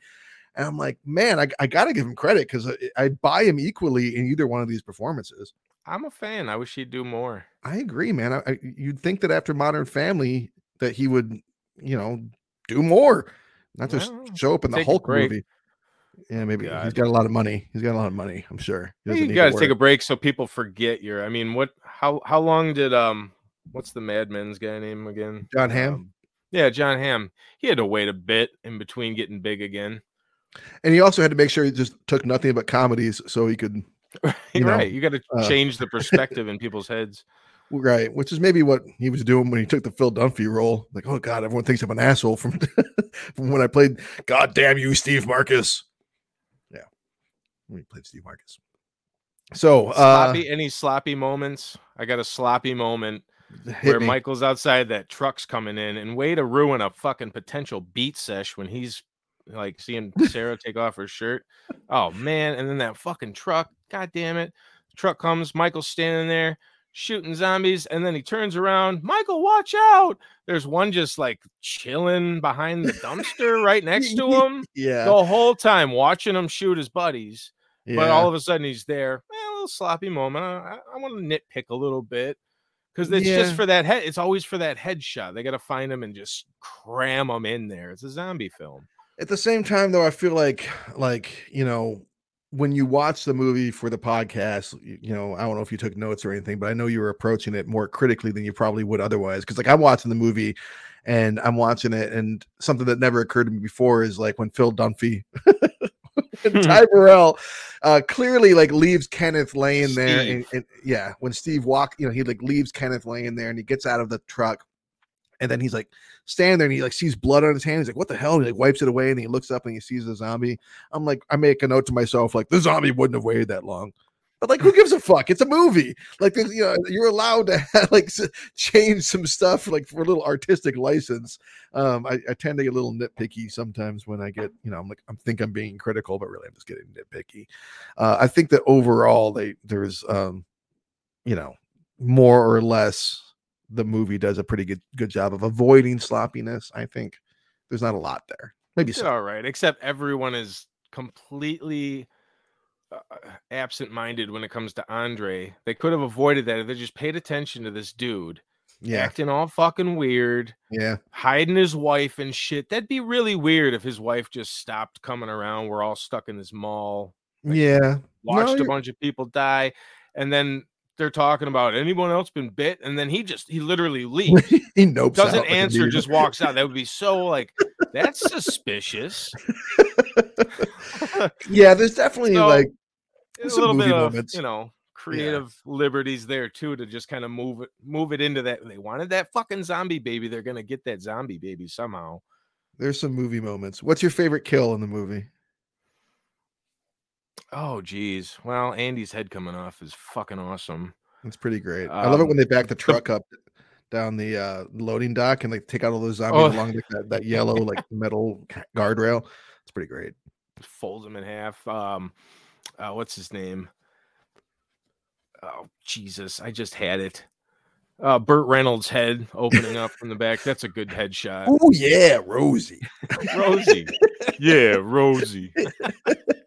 And I'm like, man, I, I got to give him credit because I, I buy him equally in either one of these performances. I'm a fan. I wish he'd do more. I agree, man. I, I, you'd think that after Modern Family that he would, you know, do more, not just Well, show up in the Hulk movie. Yeah, maybe he's got a lot of money. He's got a lot of money. I'm sure. He You got to take a break so people forget your. I mean, what? How how long did um? What's the Mad Men's guy name again? Jon Hamm? Um, yeah, Jon Hamm. He had to wait a bit in between getting big again. And he also had to make sure he just took nothing but comedies so he could You know, right. You got to uh, change the perspective in people's heads. right, which is maybe what he was doing when he took the Phil Dunphy role. Like, oh god, everyone thinks I'm an asshole from from when I played God damn you, Steve Marcus. Yeah. When he played Steve Marcus. So uh Any sloppy moments? I got a sloppy moment where me. Michael's outside that truck's coming in, and way to ruin a fucking potential beat sesh when he's like seeing Sarah take off her shirt. Oh man! And then that fucking truck. God damn it! Truck comes. Michael's standing there shooting zombies, and then he turns around. Michael, watch out! There's one just like chilling behind the dumpster right next to him yeah. the whole time, watching him shoot his buddies. yeah. But all of a sudden he's there. Eh, a little sloppy moment. I, I, want to nitpick a little bit because it's just for that head. It's always for that headshot. They got to find him and just cram him in there. It's a zombie film. At the same time though i feel like like you know when you watch the movie for the podcast you, know i don't know if you took notes or anything but i know you were approaching it more critically than you probably would otherwise because like i'm watching the movie and i'm watching it and something that never occurred to me before is like when phil dunphy and Ty Burrell uh clearly like leaves Kenneth laying there and, and yeah when Steve walk you know he like leaves Kenneth laying there and he gets out of the truck and then he's like standing there and he like sees blood on his hand. He's like, what the hell? And he like wipes it away and he looks up and he sees the zombie. I'm like, I make a note to myself, like, the zombie wouldn't have waited that long. But like, who gives a fuck? It's a movie. Like, you know, you're allowed to have, like change some stuff, like for a little artistic license. Um, I, I tend to get a little nitpicky sometimes when I get, you know, I'm like, I think I'm being critical, but really I'm just getting nitpicky. Uh, I think that overall, they there's, um, you know, more or less the movie does a pretty good good job of avoiding sloppiness. I think there's not a lot there. Maybe so. all right, except everyone is completely uh, absent-minded when it comes to Andre. They could have avoided that if they just paid attention to this dude Yeah, acting all fucking weird. yeah, hiding his wife and shit. That'd be really weird if his wife just stopped coming around. We're all stuck in this mall, yeah. watched a bunch of people die, and then they're talking about anyone else been bit, and then he just he literally leaves, he nopes doesn't like answer, just walks out. That would be so like that's suspicious. yeah. There's definitely So, like a some little bit of moments. you know creative liberties there too to just kind of move it move it into that they wanted that fucking zombie baby they're gonna get that zombie baby somehow there's some movie moments. What's your favorite kill in the movie? Oh geez well andy's head coming off is fucking awesome It's pretty great. I love it Um, when they back the truck up down the uh, loading dock and like take out all those zombies Oh. along that, that yellow like metal guardrail. It's pretty great. folds them in half. Um, uh, what's his name? Oh Jesus, I just had it. Uh, Burt Reynolds' head opening up from the back. That's a good headshot. Oh yeah, Rosie. Rosie. Yeah, Rosie.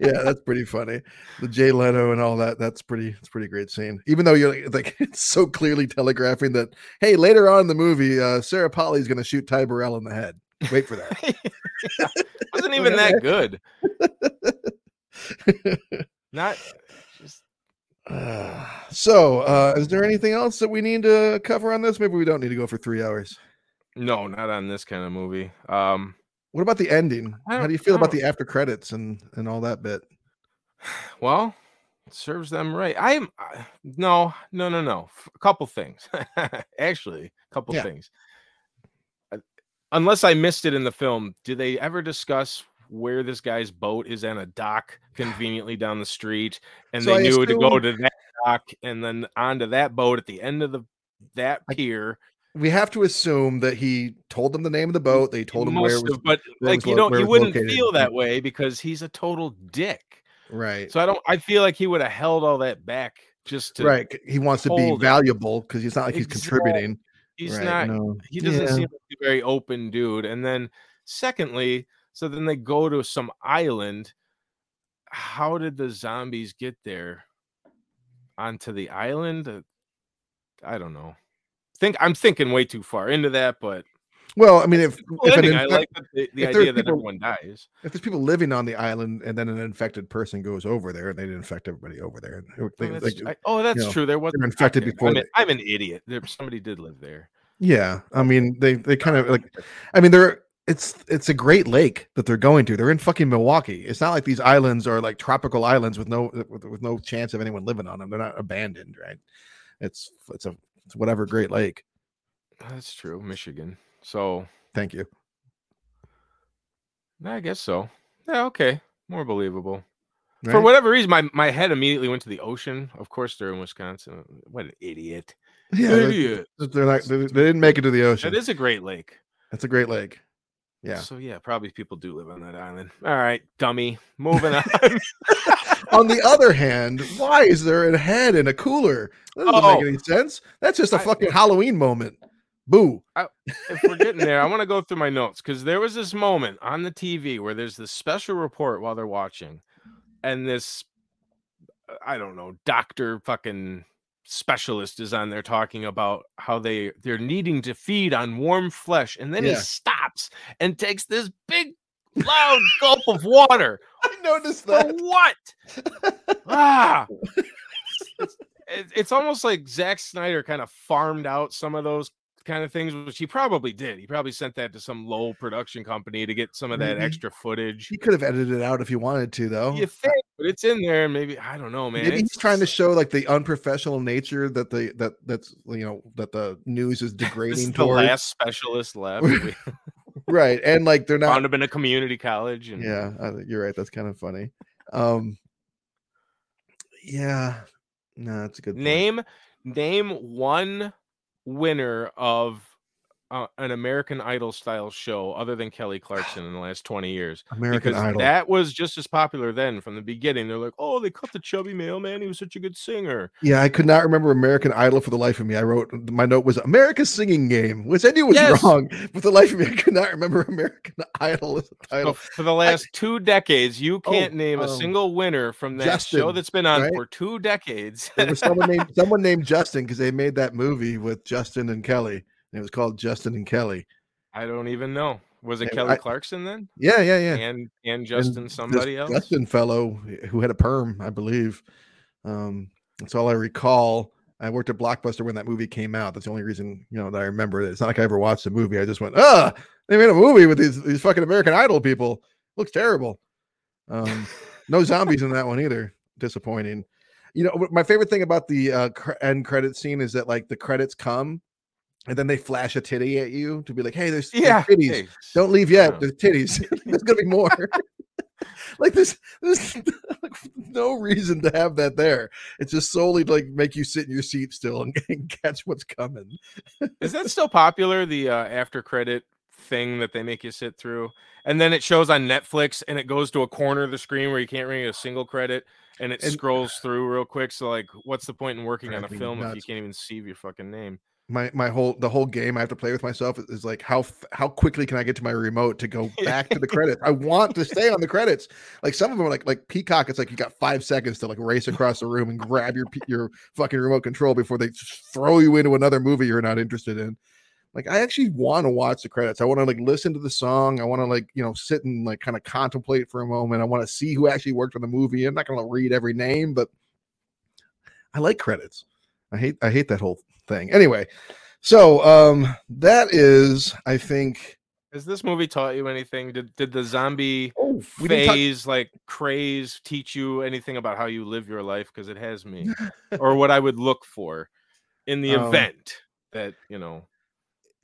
yeah, that's pretty funny. The Jay Leno and all that. That's pretty. It's pretty great scene. Even though you're like, like it's so clearly telegraphing that hey, later on in the movie, uh, Sarah Polley's going to shoot Ty Burrell in the head. Wait for that. Wasn't even that good. Not just Uh, so, uh, is there anything else that we need to cover on this? Maybe we don't need to go for three hours. no, not on this kind of movie. Um, What about the ending? How don't- you feel about the after credits and and all that bit? well, serves them right. I'm I- no, no, no, no. A couple things. Actually, a couple Yeah. things. Unless I missed it in the film, do they ever discuss where this guy's boat is on a dock conveniently down the street, and So they I knew to go to that dock and then onto that boat at the end of the that pier? We have to assume that he told them the name of the boat. They told him where it was. but like was you don't, you wouldn't located. feel that way because he's a total dick. Right. So I don't. I feel like he would have held all that back just to. right. He wants to be valuable because he's not like he's Exactly. contributing. He's right. not. No. He doesn't Yeah. seem like a very open dude. And then, secondly, so then they go to some island. How did the zombies get there? Onto the island? I don't know. Think I'm thinking way too far into that, but Well, I mean, if if, an ending. I infec- like the, the, the if there's idea that people- everyone dies. if there's people living on the island and then an infected person goes over there and they infect everybody over there, they- Oh, that's, like, I- oh, that's know, true. There was they're infected before I'm, they- an- I'm an idiot. There, somebody did live there. yeah. I mean, they they kind of like, I mean, they're it's it's a great lake that they're going to. They're in fucking Milwaukee. It's not like these islands are like tropical islands with no with, with no chance of anyone living on them. They're not abandoned, right? It's it's a it's whatever great lake. That's true. Michigan. So Thank you. I guess so. Yeah. Okay. More believable. For whatever reason, my, my head immediately went to the ocean. Of course, they're in Wisconsin. What an idiot. Yeah, they're, Idiot. they're not. They, they didn't make it to the ocean. That is a great lake. That's a great lake. Yeah. So yeah, probably people do live on that island. All right, dummy. Moving on. On the other hand, why is there a head in a cooler? That doesn't Oh. make any sense. That's just a I- fucking Halloween moment. Boo. if we're getting there, I want to go through my notes because there was this moment on the TV where there's this special report while they're watching, and this I don't know doctor fucking specialist is on there talking about how they they're needing to feed on warm flesh, and then he stops and takes this big loud gulp of water. I noticed For what? ah. It's, it's almost like Zack Snyder kind of farmed out some of those kind of things, which he probably did. He probably sent that to some low production company to get some of that Maybe. extra footage. He could have edited it out if he wanted to, though. You think, but it's in there, maybe I don't know, man. Maybe he's It's- trying to show like the unprofessional nature that the that that's you know that the news is degrading the towards. last specialist left. Right, and like they're not. found him in a community college, and Yeah, I, you're right. That's kind of funny. Um, yeah, no, that's a good point. name name one winner of uh, an American Idol style show other than Kelly Clarkson in the last 20 years. American because Idol. that was just as popular then from the beginning. They're like, oh, they cut the chubby mailman. He was such a good singer. Yeah, I could not remember American Idol for the life of me. I wrote my note was America's Singing Game, which I knew was Yes. wrong. But the life of me, I could not remember American Idol as a So for the last two decades, you Oh, can't name a um, single winner from that show that's been on right? for two decades. There was someone named someone named Justin because they made that movie with Justin and Kelly, and it was called Justin and Kelly. I don't even know. Was it Yeah, Kelly I- Clarkson then? Yeah, yeah, yeah. And and And Justin this somebody else? Justin fellow who had a perm, I believe. Um, that's all I recall. I worked at Blockbuster when that movie came out. That's the only reason you know that I remember it. It's not like I ever watched the movie. I just went, ah, they made a movie with these these fucking American Idol people. Looks terrible. Um, no zombies in that one either. Disappointing. You know, my favorite thing about the uh, cr- end credit scene is that like the credits come, and then they flash a titty at you to be like, hey, there's, there's Yeah. titties. hey, Don't leave yet. Yeah. There's titties. There's gonna be more. like this, this like no reason to have that there. It's just solely to, like make you sit in your seat still and, and catch what's coming. Is that still popular? The uh, after credit thing that they make you sit through, and then it shows on Netflix, and it goes to a corner of the screen where you can't read a single credit, and it And- scrolls through real quick. So like, what's the point in working on a Driving me film if you can't even see your fucking name? My my whole the whole game I have to play with myself is, is like how how quickly can I get to my remote to go back to the credits? I want to stay on the credits. Like some of them are like like Peacock. It's like you got five seconds to like race across the room and grab your your fucking remote control before they just throw you into another movie you're not interested in. Like I actually want to watch the credits. I want to like listen to the song. I want to like you know sit and like kind of contemplate for a moment. I want to see who actually worked on the movie. I'm not going to read every name, but I like credits. I hate I hate that whole thing. Anyway, so um that is I think Has this movie taught you anything? Did did the zombie oh didn't talk- phase, like craze, teach you anything about how you live your life? Because it has me, or what I would look for in the Um, event that you know.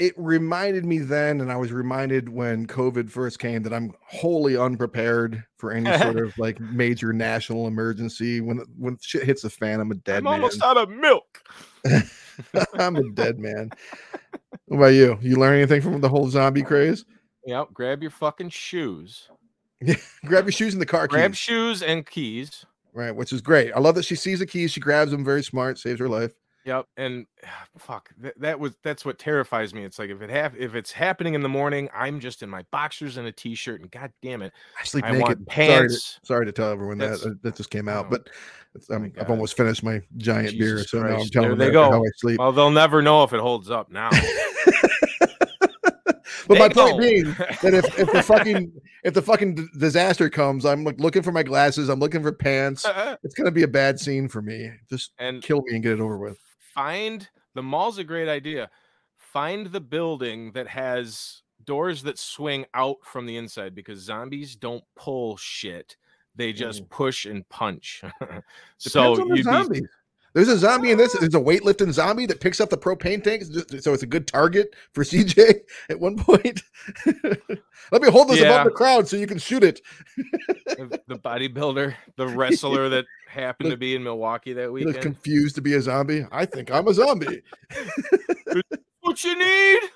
It reminded me then, and I was reminded when COVID first came that I'm wholly unprepared for any sort of like major national emergency. When when shit hits the fan, I'm a dead man. I'm man. almost out of milk. I'm a dead man. What about you? You learn anything from the whole zombie craze? Yep. Grab your fucking shoes. Grab your shoes in the car Grab keys. shoes and keys. Right, which is great. I love that she sees the keys, she grabs them, very smart, saves her life. Yep. And fuck, that, that was that's what terrifies me. It's like if it have if it's happening in the morning, I'm just in my boxers and a t-shirt, and god damn it, I sleep I naked. want Sorry to, pants. sorry to tell everyone that That's- uh, that just came out, oh, but my um, I've almost finished my giant beer, Jesus so now I'm telling There them they how- go. how I sleep. Well, they'll never know if it holds up now. but my point being that if, if the fucking if the fucking d- disaster comes, I'm like looking for my glasses, I'm looking for pants. It's gonna be a bad scene for me. Just and kill me and get it over with. Find the mall's a great idea. Find the building that has doors that swing out from the inside because zombies don't pull shit. They just mm. push and punch. So the be. There's a zombie in this. There's a weightlifting zombie that picks up the propane tank, so it's a good target for CJ at one point. Let me hold this Yeah. above the crowd so you can shoot it. the bodybuilder, the wrestler that happened to be in Milwaukee that weekend. confused to be a zombie. I think I'm a zombie. what you need?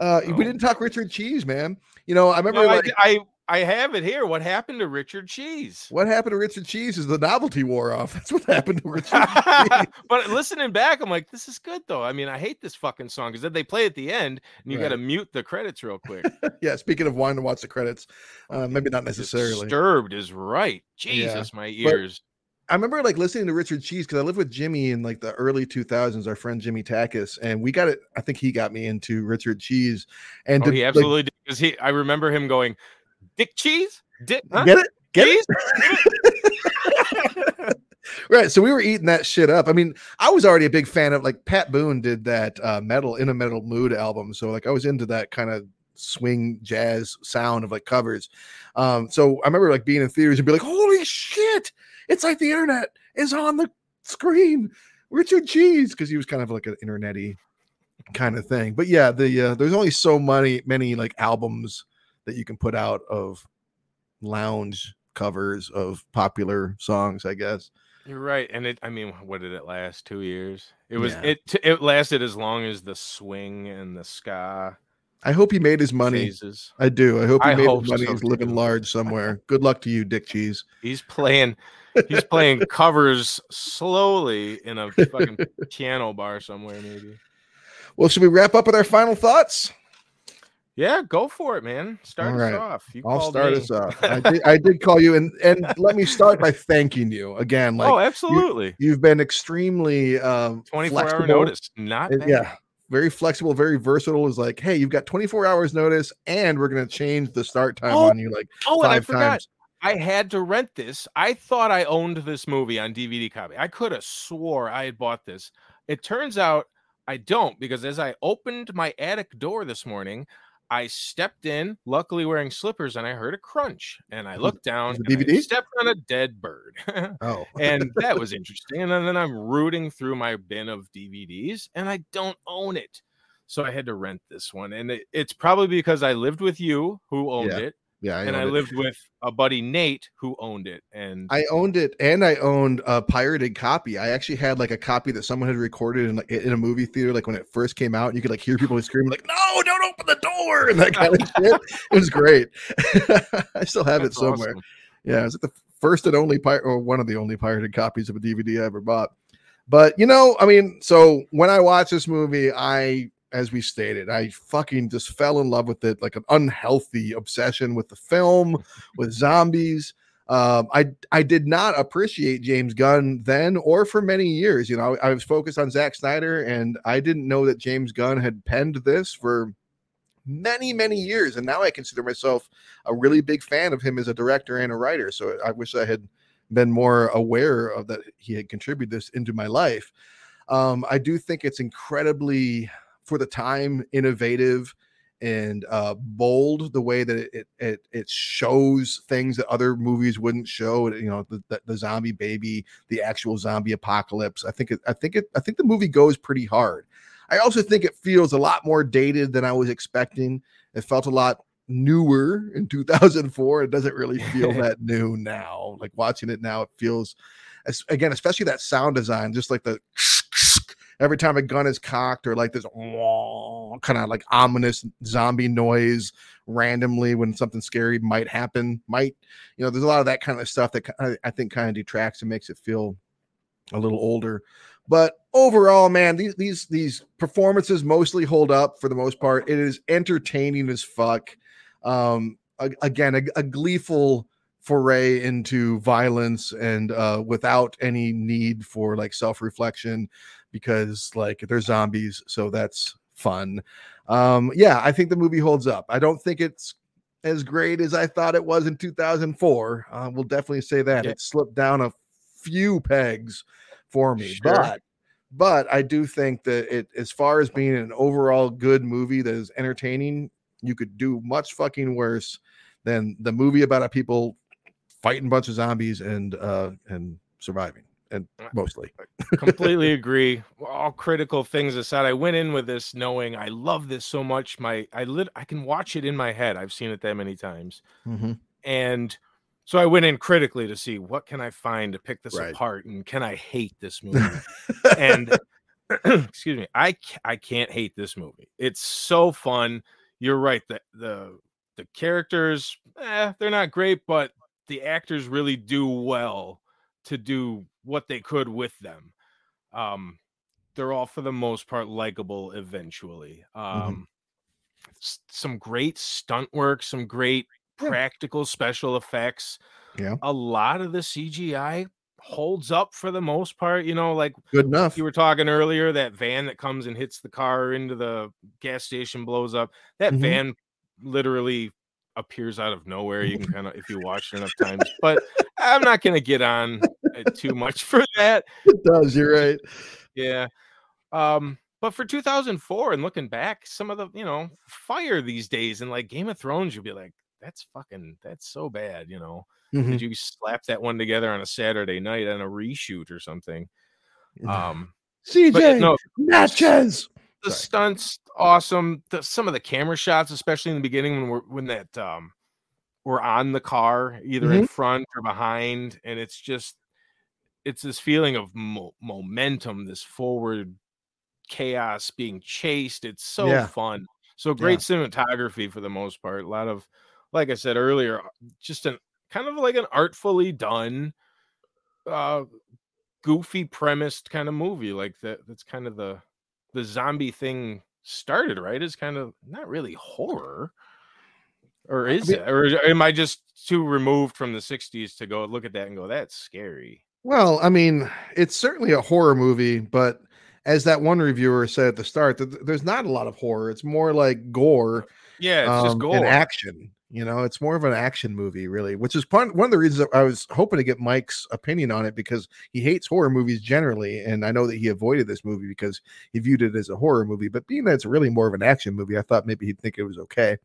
Uh, we Oh. didn't talk Richard Cheese, man. You know, I remember No, I, like I I have it here. What happened to Richard Cheese? what happened to Richard Cheese is the novelty wore off. That's what happened to Richard. But listening back, I'm like, this is good though. I mean, I hate this fucking song because then they play at the end and you got to mute the credits real quick. yeah, speaking of wanting to watch the credits, uh, maybe not necessarily. Disturbed is right. Jesus, my ears. I remember like listening to Richard Cheese because I lived with Jimmy in like the early 2000s, our friend Jimmy Takis, and we got it. I think he got me into Richard Cheese. And oh, to, he like, absolutely did. Because he, I remember him going, Dick Cheese, Dick, huh? get it, get Cheese? it. right. So we were eating that shit up. I mean, I was already a big fan of like Pat Boone did that uh, metal in a metal mood album. So like I was into that kind of swing jazz sound of like covers. Um, so I remember like being in theaters and be like, holy shit, it's like the internet is on the screen. Richard Cheese, because he was kind of like an internety kind of thing. But yeah, the uh, there's only so many many like albums that you can put out of lounge covers of popular songs, I guess. You're right. And it, I mean, what did it last? Two years? It was, Yeah. it, it lasted as long as the swing and the ska I hope he made his money. phases. I do. I hope he I made his money. so, He's living large somewhere. Good luck to you, Dick Cheese. He's playing, he's playing covers slowly in a fucking piano bar somewhere, maybe. Well, should we wrap up with our final thoughts? Yeah, go for it, man. Start us off. You I'll start me. us off. I did, I did call you, and and let me start by thanking you again. Like oh, absolutely. you've been extremely um, 24 hour notice. Not bad. yeah very flexible very versatile is like hey you've got 24 hours notice and we're going to change the start time Oh, on you like Oh, and I five forgot. times I had to rent this. I thought I owned this movie on DVD copy. I could have swore I had bought this. It turns out I don't because as I opened my attic door this morning, I stepped in, luckily wearing slippers, and I heard a crunch. And I looked down, it and I DVD? stepped on a dead bird. oh and that was interesting. And then, then I'm rooting through my bin of DVDs, and I don't own it. So I had to rent this one. And it, it's probably because I lived with you who owned Yeah. it. Yeah, and I owned it. lived with a buddy Nate who owned it, and I owned it, and I owned a pirated copy. I actually had like a copy that someone had recorded in like in a movie theater, like when it first came out, and you could like hear people screaming like, "No, don't open the door!" and that kind of shit. It was great. I still have That's it somewhere. awesome. Yeah, it was the first and only pirate, or one of the only pirated copies of a DVD I ever bought. But you know, I mean, so when I watch this movie, I, as we stated, I fucking just fell in love with it, like an unhealthy obsession with the film, with zombies. Um, I I did not appreciate James Gunn then or for many years. You know, I, I was focused on Zack Snyder, and I didn't know that James Gunn had penned this for many many years and now i consider myself a really big fan of him as a director and a writer so i wish i had been more aware of that he had contributed this into my life um, i do think it's incredibly for the time innovative and uh, bold the way that it, it it shows things that other movies wouldn't show you know the, the, the zombie baby the actual zombie apocalypse i think it i think it i think the movie goes pretty hard I also think it feels a lot more dated than I was expecting. It felt a lot newer in 2004. It doesn't really feel that new now. Like watching it now, it feels, again, especially that sound design, just like the every time a gun is cocked or like this kind of like ominous zombie noise randomly when something scary might happen. Might, you know, there's a lot of that kind of stuff that I, think kind of detracts and makes it feel a little older. But overall, man, these these these performances mostly hold up for the most part. It is entertaining as fuck. Um, again, a, a gleeful foray into violence and uh, without any need for like self reflection, because like they're zombies, so that's fun. Um, yeah, I think the movie holds up. I don't think it's as great as I thought it was in 2004. Uh, we'll definitely say that Yeah. it slipped down a few pegs for me, Sure. but but I do think that it, as far as being an overall good movie that is entertaining, you could do much fucking worse than the movie about a people fighting a bunch of zombies and uh and surviving and mostly. completely agree. All critical things aside, I went in with this knowing I love this so much. My I lit I can watch it in my head. I've seen it that many times. Mhm. And so I went in critically to see what can I find to pick this Right. apart and can I hate this movie? and excuse me, I I can't hate this movie. It's so fun. You're right. The the the characters, eh, they're not great, but the actors really do well to do what they could with them. Um, they're all for the most part likable eventually. Um, s- some great stunt work, some great practical special effects. Yeah. A lot of the CGI holds up for the most part. You know, like Good enough. you were talking earlier, that van that comes and hits the car into the gas station blows up. That Mhm. van literally appears out of nowhere. You can kind of, if you watch it enough times, but I'm not going to get on too much for that. It does, you're right. Yeah. Um, but for 2004 and looking back, some of the, you know, fire these days and like Game of Thrones, you'd be like, that's fucking, that's so bad, you know. Mhm. Did you slap that one together on a Saturday night on a reshoot or something? Um, CJ but no, Natchez. the Sorry. stunts awesome. The, some of the camera shots, especially in the beginning when we're when that um we're on the car, either in front or behind, and it's just it's this feeling of mo- momentum, this forward chaos being chased. It's so Yeah. fun. So great cinematography for the most part. A lot of, like I said earlier, just an kind of like an artfully done, uh, goofy premised kind of movie. Like that. That's kind of the the zombie thing started. Right? Is kind of not really horror. Or is mean- it? Or am I just too removed from the '60s to go look at that and go, "That's scary"? Well, I mean, it's certainly a horror movie, but as that one reviewer said at the start, th- there's not a lot of horror. It's more like gore Yeah, it's um, just gore. and action. You know, it's more of an action movie, really, which is part, one of the reasons I was hoping to get Mike's opinion on it because he hates horror movies generally, and I know that he avoided this movie because he viewed it as a horror movie. But being that it's really more of an action movie, I thought maybe he'd think it was okay.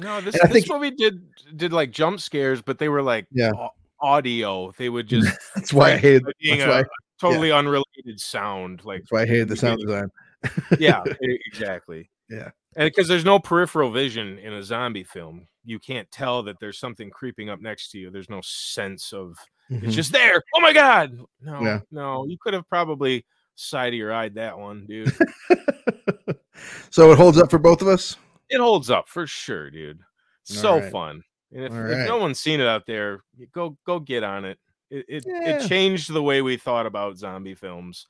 No, this, this think- movie did did like jump scares, but they were like Yeah. audio. They would just That's why I hated. being a, why, a totally unrelated sound. Like that's why I hated the sound design. yeah, exactly. Yeah. and because there's no peripheral vision in a zombie film, you can't tell that there's something creeping up next to you. There's no sense of Mhm. it's just there. Oh my god. No, Yeah. no, you could have probably side of your eyed that one, dude. so it holds up for both of us. It holds up for sure, dude. So Alright. fun. And if, if no one's seen it out there, go go get on it. It it, Yeah. it changed the way we thought about zombie films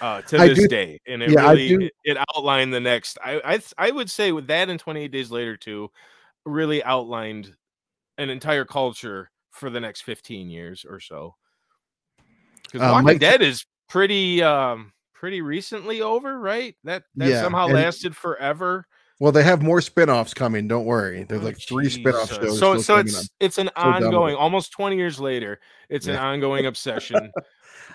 uh, to I this do- day, and it yeah, really it, it outlined the next. I I I would say with that and Twenty Eight Days Later too, really outlined an entire culture for the next fifteen years or so. Because Uh, Walking Mike- Dead is pretty um pretty recently over, right? That that Yeah, somehow and- lasted forever. Well, they have more spin-offs coming. Don't worry. There's Oh, like three spin-off shows. So so it's up. it's an So ongoing, almost 20 years later, it's an ongoing obsession.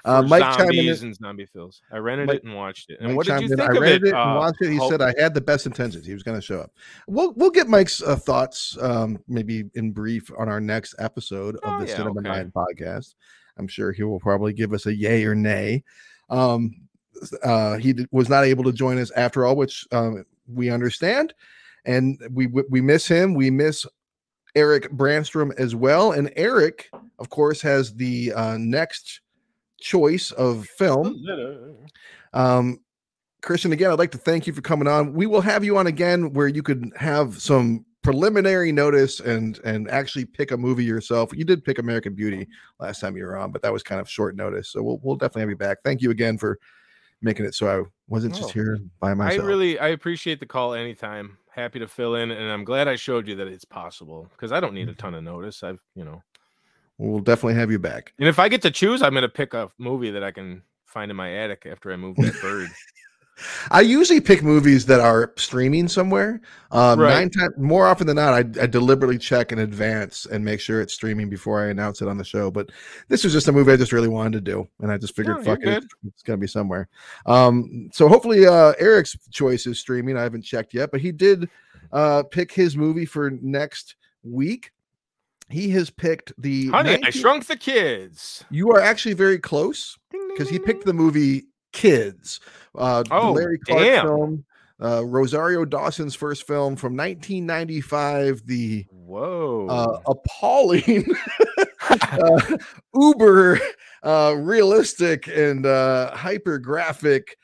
Uh, Mike zombies and zombie films. I rented Mike- it and watched it. And Mike what did you in, think I of read it? it, and uh, watched it. He said I had the best intentions. He was going to show up. We'll we'll get Mike's uh, thoughts, um, maybe in brief, on our next episode of Oh, the yeah, Cinema okay. Nine podcast. I'm sure he will probably give us a yay or nay. Um, uh, he was not able to join us after all, which um, we understand, and we we miss him. We miss Eric Brandstrom as well, and Eric, of course, has the uh, next choice of film. Um, Christian, again, I'd like to thank you for coming on. We will have you on again where you could have some preliminary notice and and actually pick a movie yourself. You did pick American Beauty last time you were on, but that was kind of short notice. So we'll we'll definitely have you back. Thank you again for making it so I wasn't just Oh, here by myself. I really I appreciate the call anytime. Happy to fill in, and I'm glad I showed you that it's possible because I don't need a Mm-hmm. ton of notice. I've you know, we'll definitely have you back. and if I get to choose, I'm gonna pick a movie that I can find in my attic after I move that bird. I usually pick movies that are streaming somewhere. Um, Right. Nine times more often than not, I, I deliberately check in advance and make sure it's streaming before I announce it on the show. But this was just a movie I just really wanted to do, and I just figured, No, fuck it, it's gonna be somewhere. Um, so hopefully, uh, Eric's choice is streaming. I haven't checked yet, but he did uh, pick his movie for next week. He has picked the. Honey, I Shrunk the Kids. You are actually very close because he picked the movie Kids, uh, Oh, Larry Clark damn. film, uh, Rosario Dawson's first film from 1995, the Whoa. uh, appalling, uh, uber uh, realistic and uh, hyper graphic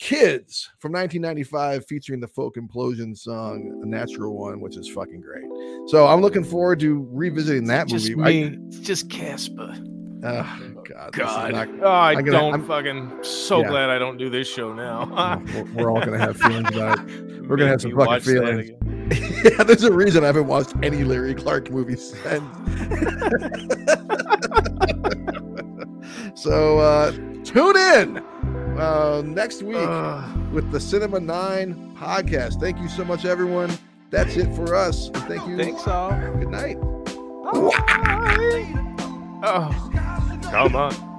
Kids from 1995, featuring the folk implosion song, a Natural One," which is fucking great. So I'm looking forward to revisiting that just movie. me. it's just Casper. I, oh, God, God. not- oh, I gonna- don't I'm- fucking. So Yeah. glad I don't do this show now. we're, we're all gonna have feelings about it. We're gonna have some Make fucking feelings. yeah, there's a reason I haven't watched any Larry Clark movies since. so uh tune in uh next week Ugh. with the Cinema 9 podcast. Thank you so much, everyone. That's it for us. Thank you. Thanks all. Good night. Oh, come on.